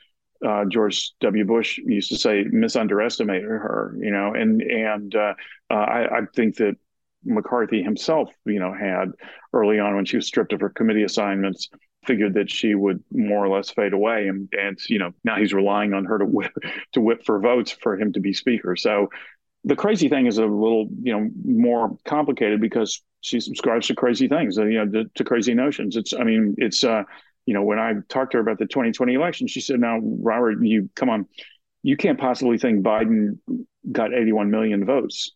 uh, George W. Bush used to say misunderestimated her, you know, and and uh, uh, I, I, think that McCarthy himself, you know, had early on when she was stripped of her committee assignments, figured that she would more or less fade away, and and you know now he's relying on her to whip to whip for votes for him to be speaker. So the crazy thing is a little you know more complicated because she subscribes to crazy things, you know, to, to crazy notions. It's I mean it's uh you know, when I talked to her about the 2020 election, she said, "Now, Robert, you come on, you can't possibly think Biden got 81 million votes,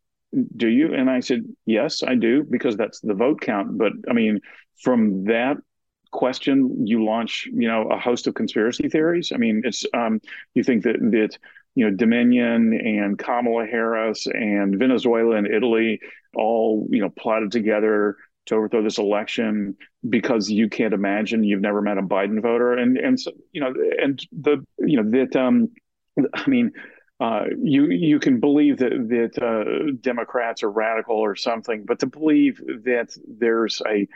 do you?" And I said, "Yes, I do, because that's the vote count. But I mean, from that question, you launch, you know, a host of conspiracy theories. I mean, it's um, you think that that you know Dominion and Kamala Harris and Venezuela and Italy all you know plotted together to overthrow this election because you can't imagine you've never met a Biden voter and and so you know and the you know that um I mean uh, you you can believe that that uh, Democrats are radical or something, but to believe that there's a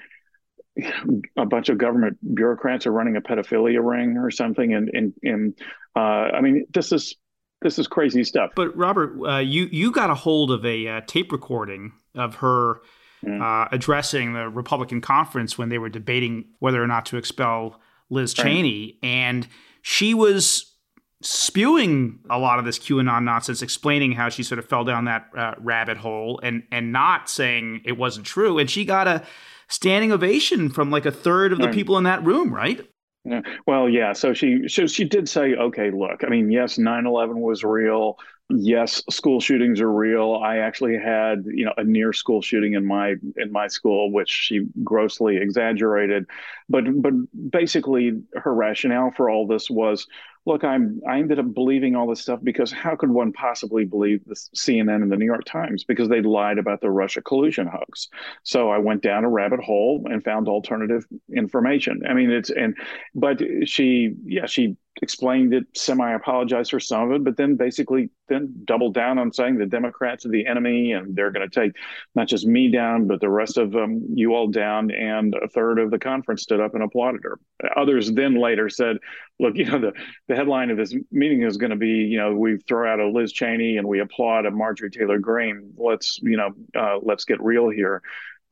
a bunch of government bureaucrats are running a pedophilia ring or something, and and and uh, I mean this is this is crazy stuff. But Robert, uh, you you got a hold of a uh, tape recording of her uh, addressing the Republican conference when they were debating whether or not to expel Liz Cheney, and she was spewing a lot of this QAnon nonsense, explaining how she sort of fell down that uh, rabbit hole, and and not saying it wasn't true. And she got a standing ovation from like a third of the right. people in that room, right? Yeah. Well, yeah. So she, so she did say, okay, look, I mean, yes, 9-11 was real. Yes, school shootings are real. I actually had, you know, a near school shooting in my in my school, which she grossly exaggerated. But but basically her rationale for all this was look, I'm I ended up believing all this stuff because how could one possibly believe the CNN and the New York Times because they lied about the Russia collusion hoax? So I went down a rabbit hole and found alternative information. I mean, it's and but she yeah she explained it, semi apologized for some of it, but then basically then doubled down on saying the Democrats are the enemy and they're going to take not just me down, but the rest of um, you all down. And a third of the conference stood up and applauded her. Others then later said, look, you know, the, the headline of this meeting is going to be, you know, we throw out a Liz Cheney and we applaud a Marjorie Taylor Greene. Let's, you know, uh, let's get real here.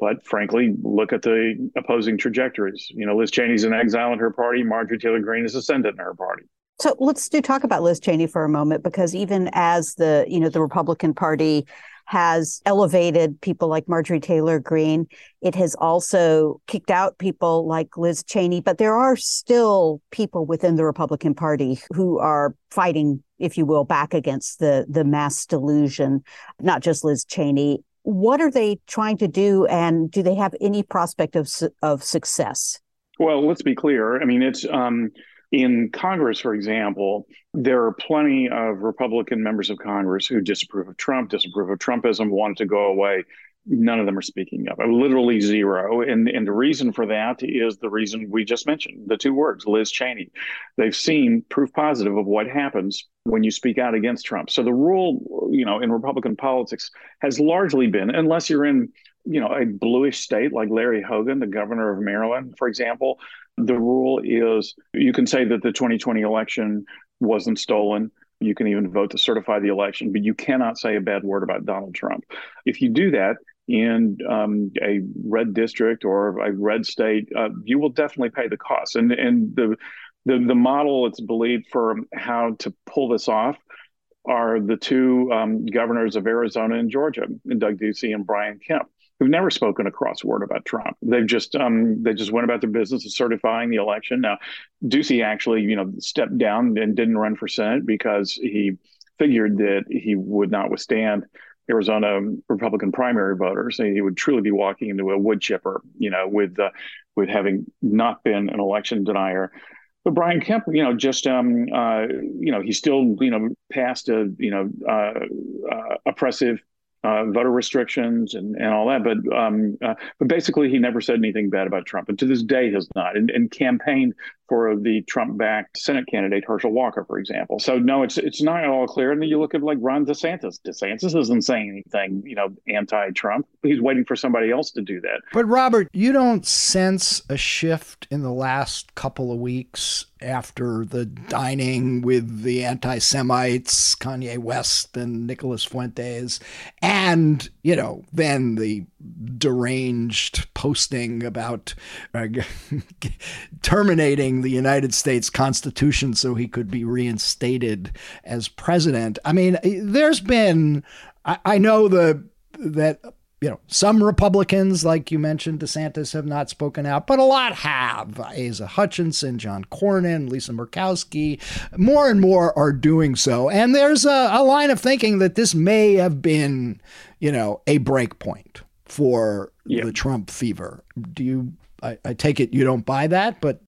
But frankly, look at the opposing trajectories. You know, Liz Cheney's in exile in her party. Marjorie Taylor Greene is ascendant in her party. So let's do talk about Liz Cheney for a moment, because even as the you know the Republican Party has elevated people like Marjorie Taylor Greene, it has also kicked out people like Liz Cheney. But there are still people within the Republican Party who are fighting, if you will, back against the the mass delusion. Not just Liz Cheney what are they trying to do, and do they have any prospect of of success? Well, let's be clear. I mean, it's um, in Congress, for example, there are plenty of Republican members of Congress who disapprove of Trump, disapprove of Trumpism, want to go away none of them are speaking up. Literally zero. And and the reason for that is the reason we just mentioned, the two words, Liz Cheney. They've seen proof positive of what happens when you speak out against Trump. So the rule, you know, in Republican politics has largely been, unless you're in, you know, a bluish state like Larry Hogan, the governor of Maryland, for example, the rule is you can say that the 2020 election wasn't stolen. You can even vote to certify the election, but you cannot say a bad word about Donald Trump. If you do that, in um, a red district or a red state, uh, you will definitely pay the cost. And and the the the model it's believed for how to pull this off are the two um, governors of Arizona and Georgia, Doug Ducey and Brian Kemp, who've never spoken a cross word about Trump. They've just um, they just went about their business of certifying the election. Now, Ducey actually, you know, stepped down and didn't run for Senate because he figured that he would not withstand Arizona Republican primary voters. He would truly be walking into a wood chipper, you know, with uh, with having not been an election denier. But Brian Kemp, you know, just um, uh, you know, he still you know passed a you know uh, uh oppressive uh, voter restrictions and, and all that. But um, uh, but basically, he never said anything bad about Trump, and to this day has not, and, and campaigned for the Trump-backed Senate candidate Herschel Walker, for example. So no, it's it's not at all clear. And then you look at like Ron DeSantis. DeSantis isn't saying anything, you know, anti-Trump. He's waiting for somebody else to do that. But Robert, you don't sense a shift in the last couple of weeks after the dining with the anti-Semites, Kanye West and Nicholas Fuentes, and you know, then the deranged posting about uh, *laughs* terminating the United States Constitution so he could be reinstated as president. I mean, eh, there's been, I, I know the that you know, some Republicans, like you mentioned, DeSantis, have not spoken out, but a lot have. Asa Hutchinson, John Cornyn, Lisa Murkowski, more and more are doing so. And there's a, a line of thinking that this may have been, you know, a break point for the Trump fever. Do you I, I take it you don't buy that, but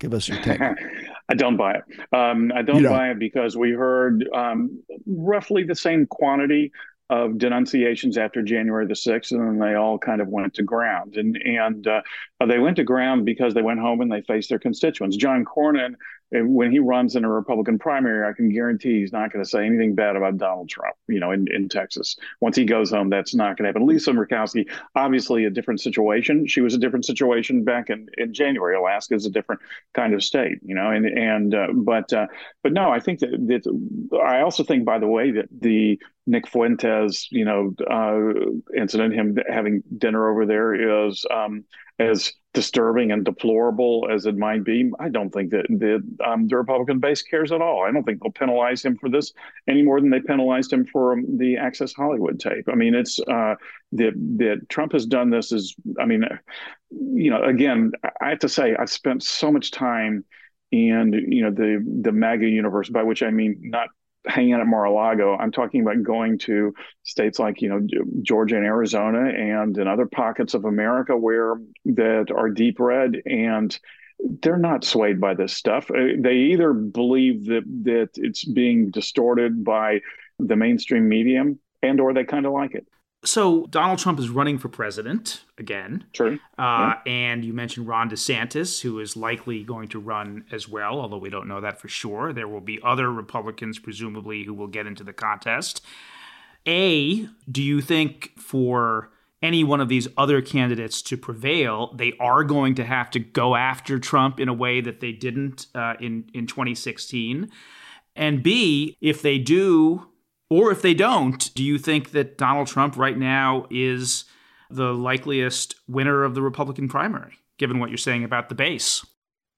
give us your *laughs* take. I don't buy it. Um, I don't, don't, buy it because we heard um, roughly the same quantity of denunciations after January the 6th, and then they all kind of went to ground. And, and uh, they went to ground because they went home and they faced their constituents. John Cornyn when he runs in a Republican primary, I can guarantee he's not going to say anything bad about Donald Trump, you know, in, in Texas. Once he goes home, that's not going to happen. Lisa Murkowski, obviously a different situation. She was a different situation back in, in January. Alaska is a different kind of state, you know, and, and, uh, but, uh, but no, I think that, that, I also think, by the way, that the Nick Fuentes, you know, uh, incident, him having dinner over there is, um, as disturbing and deplorable as it might be, I don't think that, um, the Republican base cares at all. I don't think they'll penalize him for this any more than they penalized him for um, the Access Hollywood tape. I mean, it's uh, that that Trump has done this is, I mean, you know, again, I have to say, I've spent so much time in you know the the MAGA universe, by which I mean not hanging out at Mar-a-Lago. I'm talking about going to states like, you know, Georgia and Arizona and in other pockets of America where that are deep red and they're not swayed by this stuff. Uh, they either believe that that it's being distorted by the mainstream medium and or they kind of like it. So Donald Trump is running for president again. True. Uh, yeah. And you mentioned Ron DeSantis, who is likely going to run as well, although we don't know that for sure. There will be other Republicans, presumably, who will get into the contest. A, do you think for any one of these other candidates to prevail, they are going to have to go after Trump in a way that they didn't uh, in in 2016? And B, if they do or if they don't, do you think that Donald Trump right now is the likeliest winner of the Republican primary, given what you're saying about the base?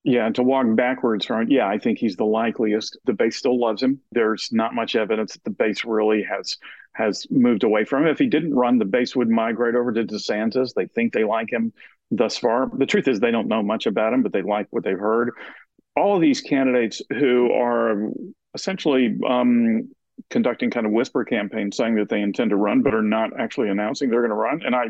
Yeah, to walk backwards from yeah, I think he's the likeliest. The base still loves him. There's not much evidence that the base really has has moved away from him. If he didn't run, the base would migrate over to DeSantis. They think they like him thus far. The truth is they don't know much about him, but they like what they've heard. All of these candidates who are essentially um, conducting kind of whisper campaigns saying that they intend to run, but are not actually announcing they're going to run. And I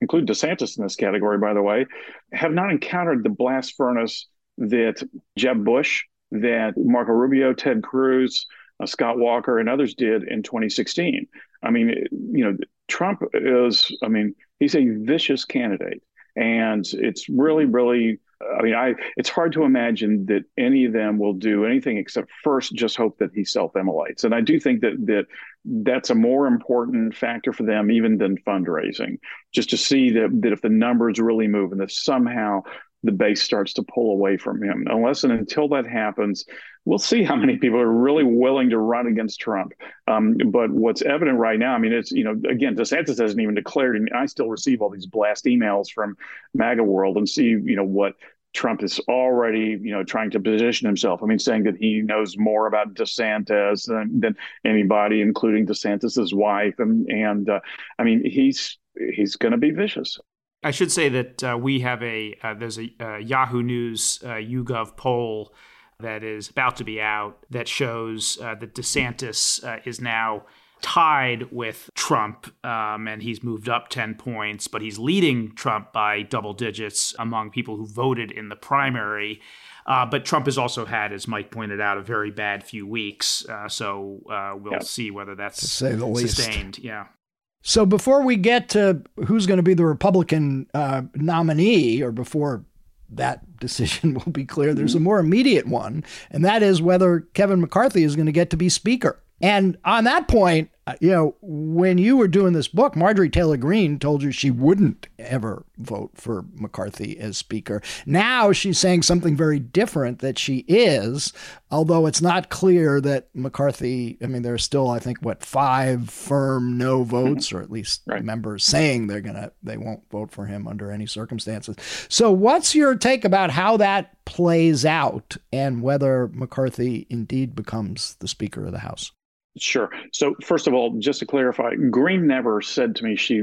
include DeSantis in this category, by the way, have not encountered the blast furnace that Jeb Bush, that Marco Rubio, Ted Cruz, uh, Scott Walker, and others did in 2016. I mean, you know, Trump is, I mean, he's a vicious candidate. And it's really, really I mean, I it's hard to imagine that any of them will do anything except first just hope that he self-immolates. And I do think that that that's a more important factor for them even than fundraising. Just to see that that if the numbers really move and that somehow the base starts to pull away from him. Unless and until that happens, we'll see how many people are really willing to run against Trump. Um, but what's evident right now, I mean, it's, you know, again, DeSantis hasn't even declared, and I still receive all these blast emails from MAGA world and see, you know, what Trump is already, you know, trying to position himself. I mean, saying that he knows more about DeSantis than, than anybody, including DeSantis's wife, and and uh, I mean, he's he's going to be vicious. I should say that uh, we have a uh, there's a uh, Yahoo News uh, YouGov poll that is about to be out that shows uh, that DeSantis uh, is now tied with Trump, um, and he's moved up 10 points, but he's leading Trump by double digits among people who voted in the primary. Uh, but Trump has also had, as Mike pointed out, a very bad few weeks. Uh, so uh, we'll see whether that's sustained. Yeah. So before we get to who's going to be the Republican uh, nominee, or before that decision *laughs* will be clear, there's a more immediate one, and that is whether Kevin McCarthy is going to get to be Speaker. And on that point, Uh, you know, when you were doing this book, Marjorie Taylor Greene told you she wouldn't ever vote for McCarthy as Speaker. Now she's saying something very different that she is, although it's not clear that McCarthy, I mean, there's still, I think, what, five firm no mm-hmm. votes, or at least right. members saying they're going to, they won't vote for him under any circumstances. So, what's your take about how that plays out and whether McCarthy indeed becomes the Speaker of the House? Sure. So first of all, just to clarify, Greene never said to me she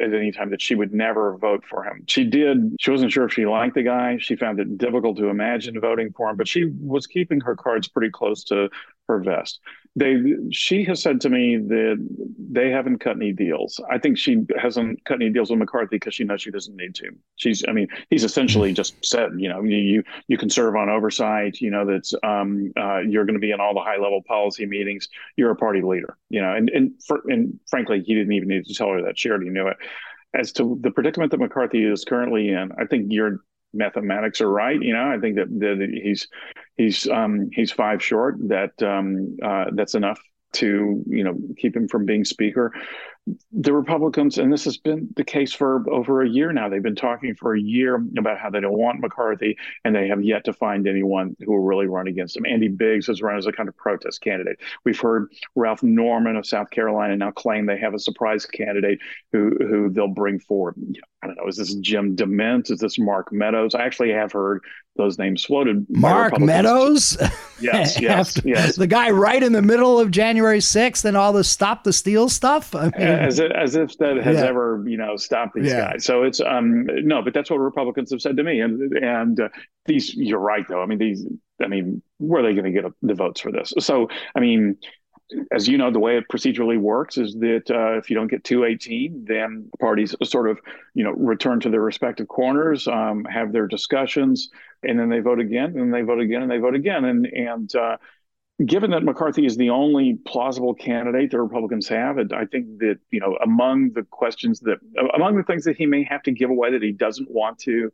at any time that she would never vote for him. She did. She wasn't sure if she liked the guy. She found it difficult to imagine voting for him, but she was keeping her cards pretty close to her vest. They she has said to me that they haven't cut any deals. I think she hasn't cut any deals with McCarthy because she knows she doesn't need to. She's, I mean, he's essentially just said, you know, you you can serve on oversight. You know, that's um, uh, you're going to be in all the high level policy meetings. You're a party leader. You know, and and for, and frankly, he didn't even need to tell her that. She already knew it. As to the predicament that McCarthy is currently in, I think your mathematics are right. You know, I think that, that he's he's um, he's five short. That um, uh, that's enough to you know keep him from being speaker the republicans and this has been the case for over a year now they've been talking for a year about how they don't want mccarthy and they have yet to find anyone who will really run against him andy biggs has run as a kind of protest candidate we've heard ralph norman of south carolina now claim they have a surprise candidate who who they'll bring forward I don't know, is this Jim DeMint? Is this Mark Meadows? I actually have heard those names floated. Mark Meadows? Yes, *laughs* yes, yes. The guy right in the middle of January 6th and all the stop the steal stuff? I mean, as, if, as if that has yeah. ever, you know, stopped these yeah. guys. So it's, um no, but that's what Republicans have said to me. And, and uh, these, you're right, though. I mean, these, I mean, where are they going to get the votes for this? So, I mean, as you know, the way it procedurally works is that uh, if you don't get 218, then parties sort of, you know, return to their respective corners, um, have their discussions, and then they vote again, and they vote again, and they vote again. And and uh, given that McCarthy is the only plausible candidate the Republicans have, I think that you know, among the questions that, among the things that he may have to give away that he doesn't want to,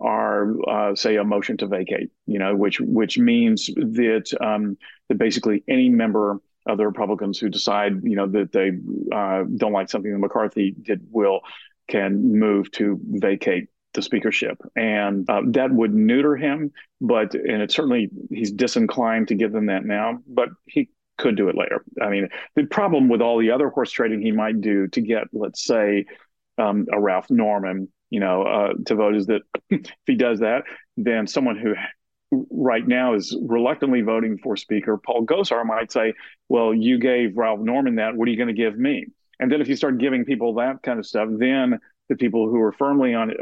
are uh, say a motion to vacate. You know, which which means that um, that basically any member of the Republicans who decide, you know, that they uh, don't like something that McCarthy did will can move to vacate the speakership, and uh, that would neuter him. But and it certainly he's disinclined to give them that now, but he could do it later. I mean, the problem with all the other horse trading he might do to get, let's say, um, a Ralph Norman, you know, uh, to vote is that *laughs* if he does that, then someone who right now is reluctantly voting for Speaker, Paul Gosar might say, Well, you gave Ralph Norman that. What are you going to give me? And then if you start giving people that kind of stuff, then the people who are firmly on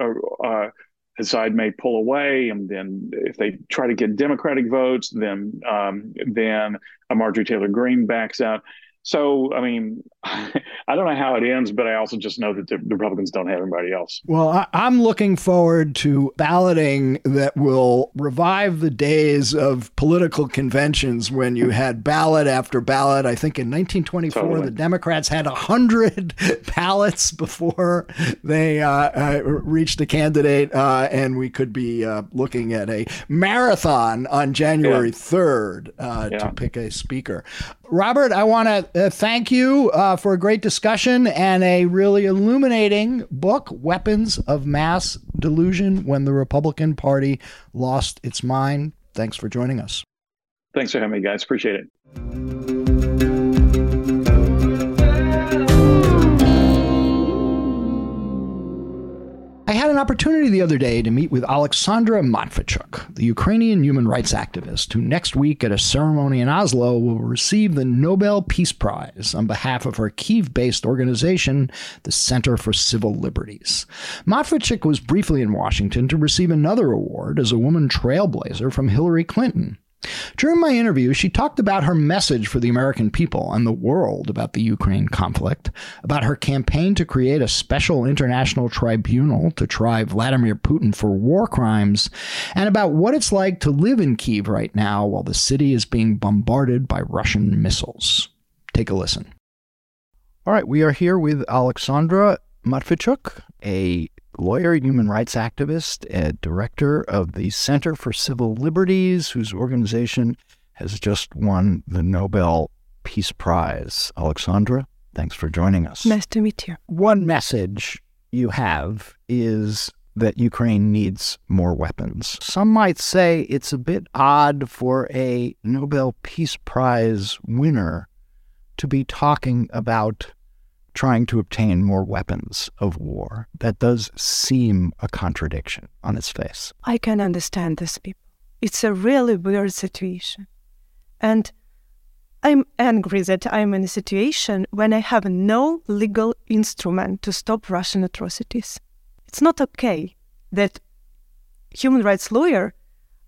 uh, his side may pull away, and then if they try to get Democratic votes, then um, then Marjorie Taylor Greene backs out. So, I mean, *laughs* I don't know how it ends, but I also just know that the, Republicans don't have anybody else. Well, I, am looking forward to balloting that will revive the days of political conventions when you had ballot after ballot. I think in 1924, totally. the Democrats had 100 *laughs* ballots before they uh, uh, reached a candidate, uh, and we could be uh, looking at a marathon on January yeah. 3rd uh, yeah. to pick a speaker. Robert, I want to uh, thank you uh, for a great discussion and a really illuminating book, Weapons of Mass Delusion When the Republican Party Lost Its Mind. Thanks for joining us. Thanks for having me, guys. Appreciate it. An opportunity the other day to meet with Alexandra Matviichuk, the Ukrainian human rights activist who next week at a ceremony in Oslo will receive the Nobel Peace Prize on behalf of her Kiev based organization, the Center for Civil Liberties. Matviichuk was briefly in Washington to receive another award as a woman trailblazer from Hillary Clinton. During my interview, she talked about her message for the American people and the world about the Ukraine conflict, about her campaign to create a special international tribunal to try Vladimir Putin for war crimes, and about what it's like to live in Kiev right now while the city is being bombarded by Russian missiles. Take a listen. All right, we are here with Alexandra Matviichuk, a lawyer, human rights activist, and director of the Center for Civil Liberties, whose organization has just won the Nobel Peace Prize. Alexandra, thanks for joining us. Nice to meet you. One message you have is that Ukraine needs more weapons. Some might say it's a bit odd for a Nobel Peace Prize winner to be talking about trying to obtain more weapons of war. That does seem a contradiction on its face. I can understand these people. It's a really weird situation. And I'm angry that I'm in a situation when I have no legal instrument to stop Russian atrocities. It's not okay that human rights lawyer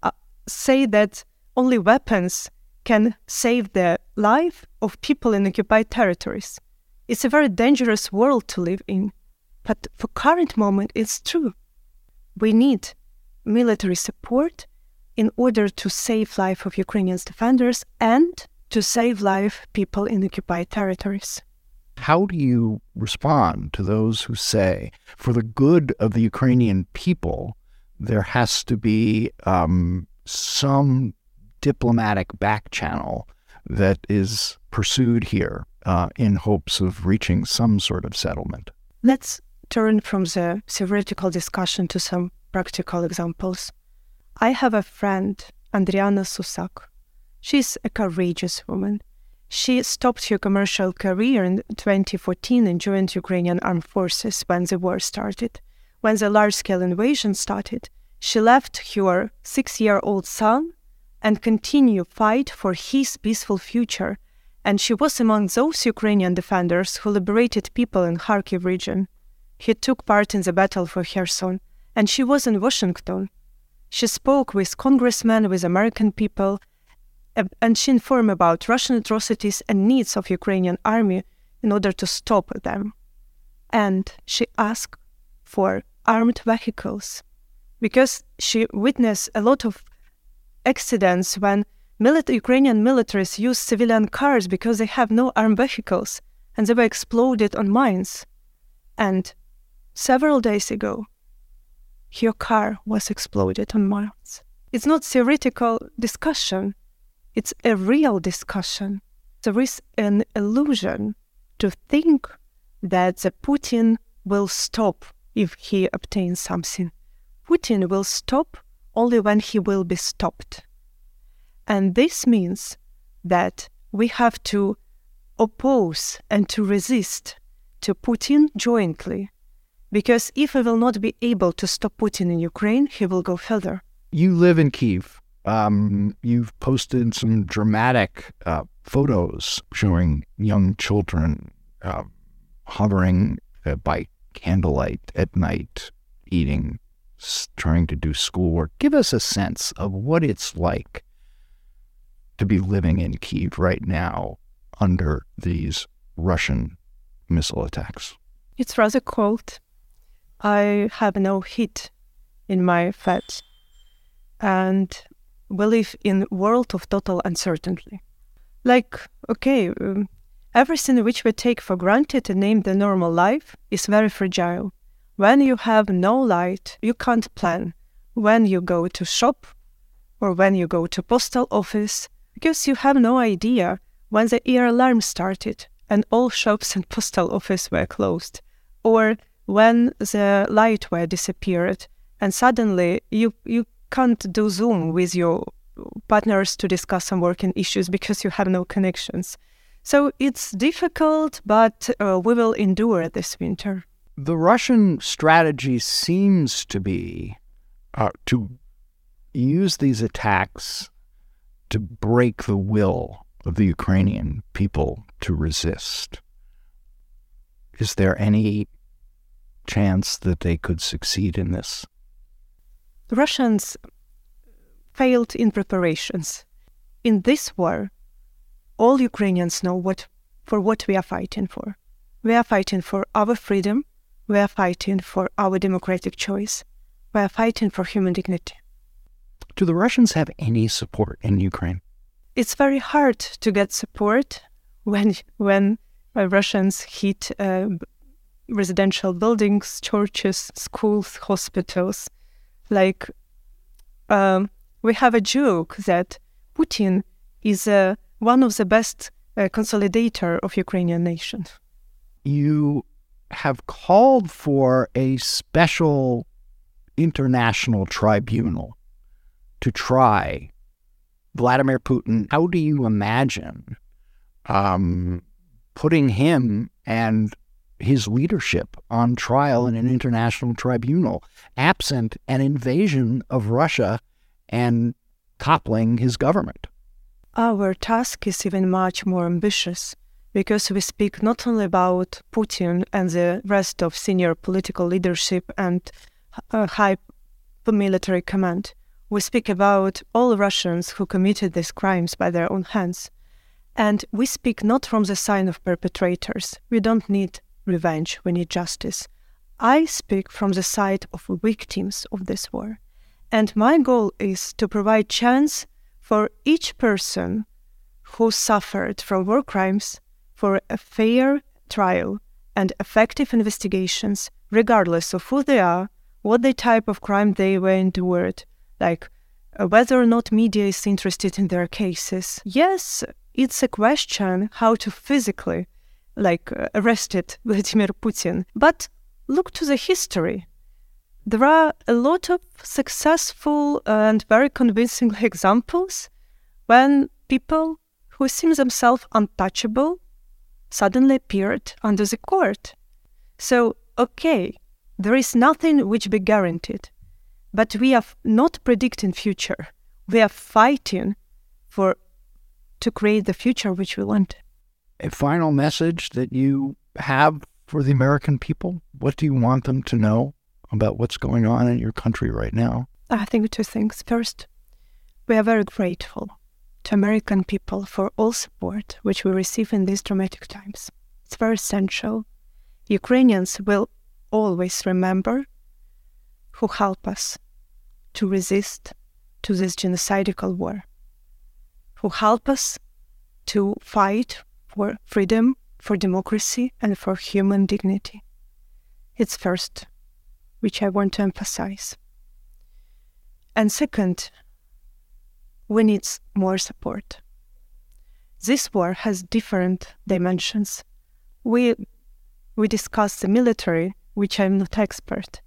uh, say that only weapons can save the life of people in occupied territories. It's a very dangerous world to live in. But for current moment, it's true. We need military support in order to save life of Ukrainian defenders and to save life people in occupied territories. How do you respond to those who say, for the good of the Ukrainian people, there has to be um, some diplomatic back channel that is pursued here uh, in hopes of reaching some sort of settlement? Let's turn from the theoretical discussion to some practical examples. I have a friend, Andriana Susak. She's a courageous woman. She stopped her commercial career in 2014 and joined Ukrainian armed forces when the war started. When the large scale invasion started, she left her six year old son and continued fight for his peaceful future. And she was among those Ukrainian defenders who liberated people in Kharkiv region. He took part in the battle for Kherson, and she was in Washington. She spoke with congressmen, with American people, and she informed about Russian atrocities and needs of Ukrainian army in order to stop them. And she asked for armed vehicles because she witnessed a lot of accidents when military, Ukrainian militaries use civilian cars because they have no armed vehicles and they were exploded on mines. And several days ago, her car was exploded on mines. It's not theoretical discussion it's a real discussion. There is an illusion to think that the Putin will stop if he obtains something. Putin will stop only when he will be stopped. And this means that we have to oppose and to resist to Putin jointly. Because if we will not be able to stop Putin in Ukraine, he will go further. You live in Kiev. Um, you've posted some dramatic uh, photos showing young children uh, hovering uh, by candlelight at night, eating, trying to do schoolwork. Give us a sense of what it's like to be living in Kiev right now under these Russian missile attacks. It's rather cold. I have no heat in my flat. And we live in a world of total uncertainty. Like, okay, um, everything which we take for granted and name the normal life is very fragile. When you have no light, you can't plan. When you go to shop or when you go to postal office, because you have no idea when the air alarm started and all shops and postal office were closed, or when the light were disappeared and suddenly you you can't do Zoom with your partners to discuss some working issues because you have no connections. So it's difficult, but uh, we will endure this winter. The Russian strategy seems to be uh, to use these attacks to break the will of the Ukrainian people to resist. Is there any chance that they could succeed in this? The Russians failed in preparations. In this war, all Ukrainians know what for what we are fighting for. We are fighting for our freedom. We are fighting for our democratic choice. We are fighting for human dignity. Do the Russians have any support in Ukraine? It's very hard to get support when when uh, Russians hit uh, residential buildings, churches, schools, hospitals. Like um, we have a joke that Putin is uh, one of the best uh, consolidator of Ukrainian nation. You have called for a special international tribunal to try Vladimir Putin. How do you imagine um, putting him and his leadership on trial in an international tribunal, absent an invasion of Russia and toppling his government. Our task is even much more ambitious because we speak not only about Putin and the rest of senior political leadership and uh, high military command. We speak about all Russians who committed these crimes by their own hands. And we speak not from the side of perpetrators. We don't need revenge, we need justice. I speak from the side of victims of this war. And my goal is to provide chance for each person who suffered from war crimes for a fair trial and effective investigations, regardless of who they are, what the type of crime they were endured, like uh, whether or not media is interested in their cases. Yes, it's a question how to physically, like, uh, arrested *laughs* Vladimir Putin. But look to the history. There are a lot of successful and very convincing *laughs* examples when people who seem themselves untouchable suddenly appeared under the court. So, okay, there is nothing which be guaranteed, but we are not predicting future. We are fighting for to create the future which we want. A final message that you have for the American people? What do you want them to know about what's going on in your country right now? I think two things. First, we are very grateful to American people for all support which we receive in these dramatic times. It's very essential. Ukrainians will always remember who help us to resist to this genocidal war, who help us to fight for freedom, for democracy, and for human dignity. It's first, which I want to emphasize. And second, we need more support. This war has different dimensions. We we discuss the military, which I'm not expert,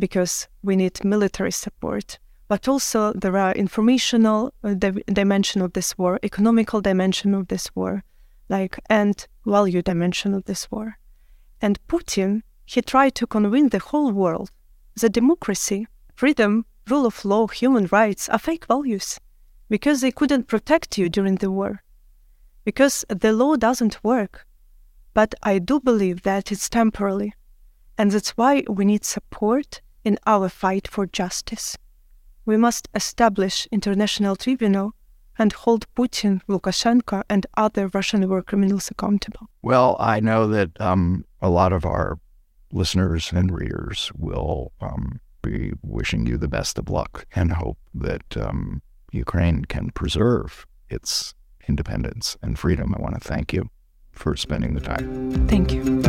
because we need military support. But also there are informational uh, di- dimension of this war, economical dimension of this war, like and value dimension of this war. And Putin, he tried to convince the whole world that democracy, freedom, rule of law, human rights are fake values because they couldn't protect you during the war, because the law doesn't work. But I do believe that it's temporary, and that's why we need support in our fight for justice. We must establish international tribunal and hold Putin, Lukashenko, and other Russian war criminals accountable. Well, I know that um, a lot of our listeners and readers will um, be wishing you the best of luck and hope that um, Ukraine can preserve its independence and freedom. I want to thank you for spending the time. Thank you.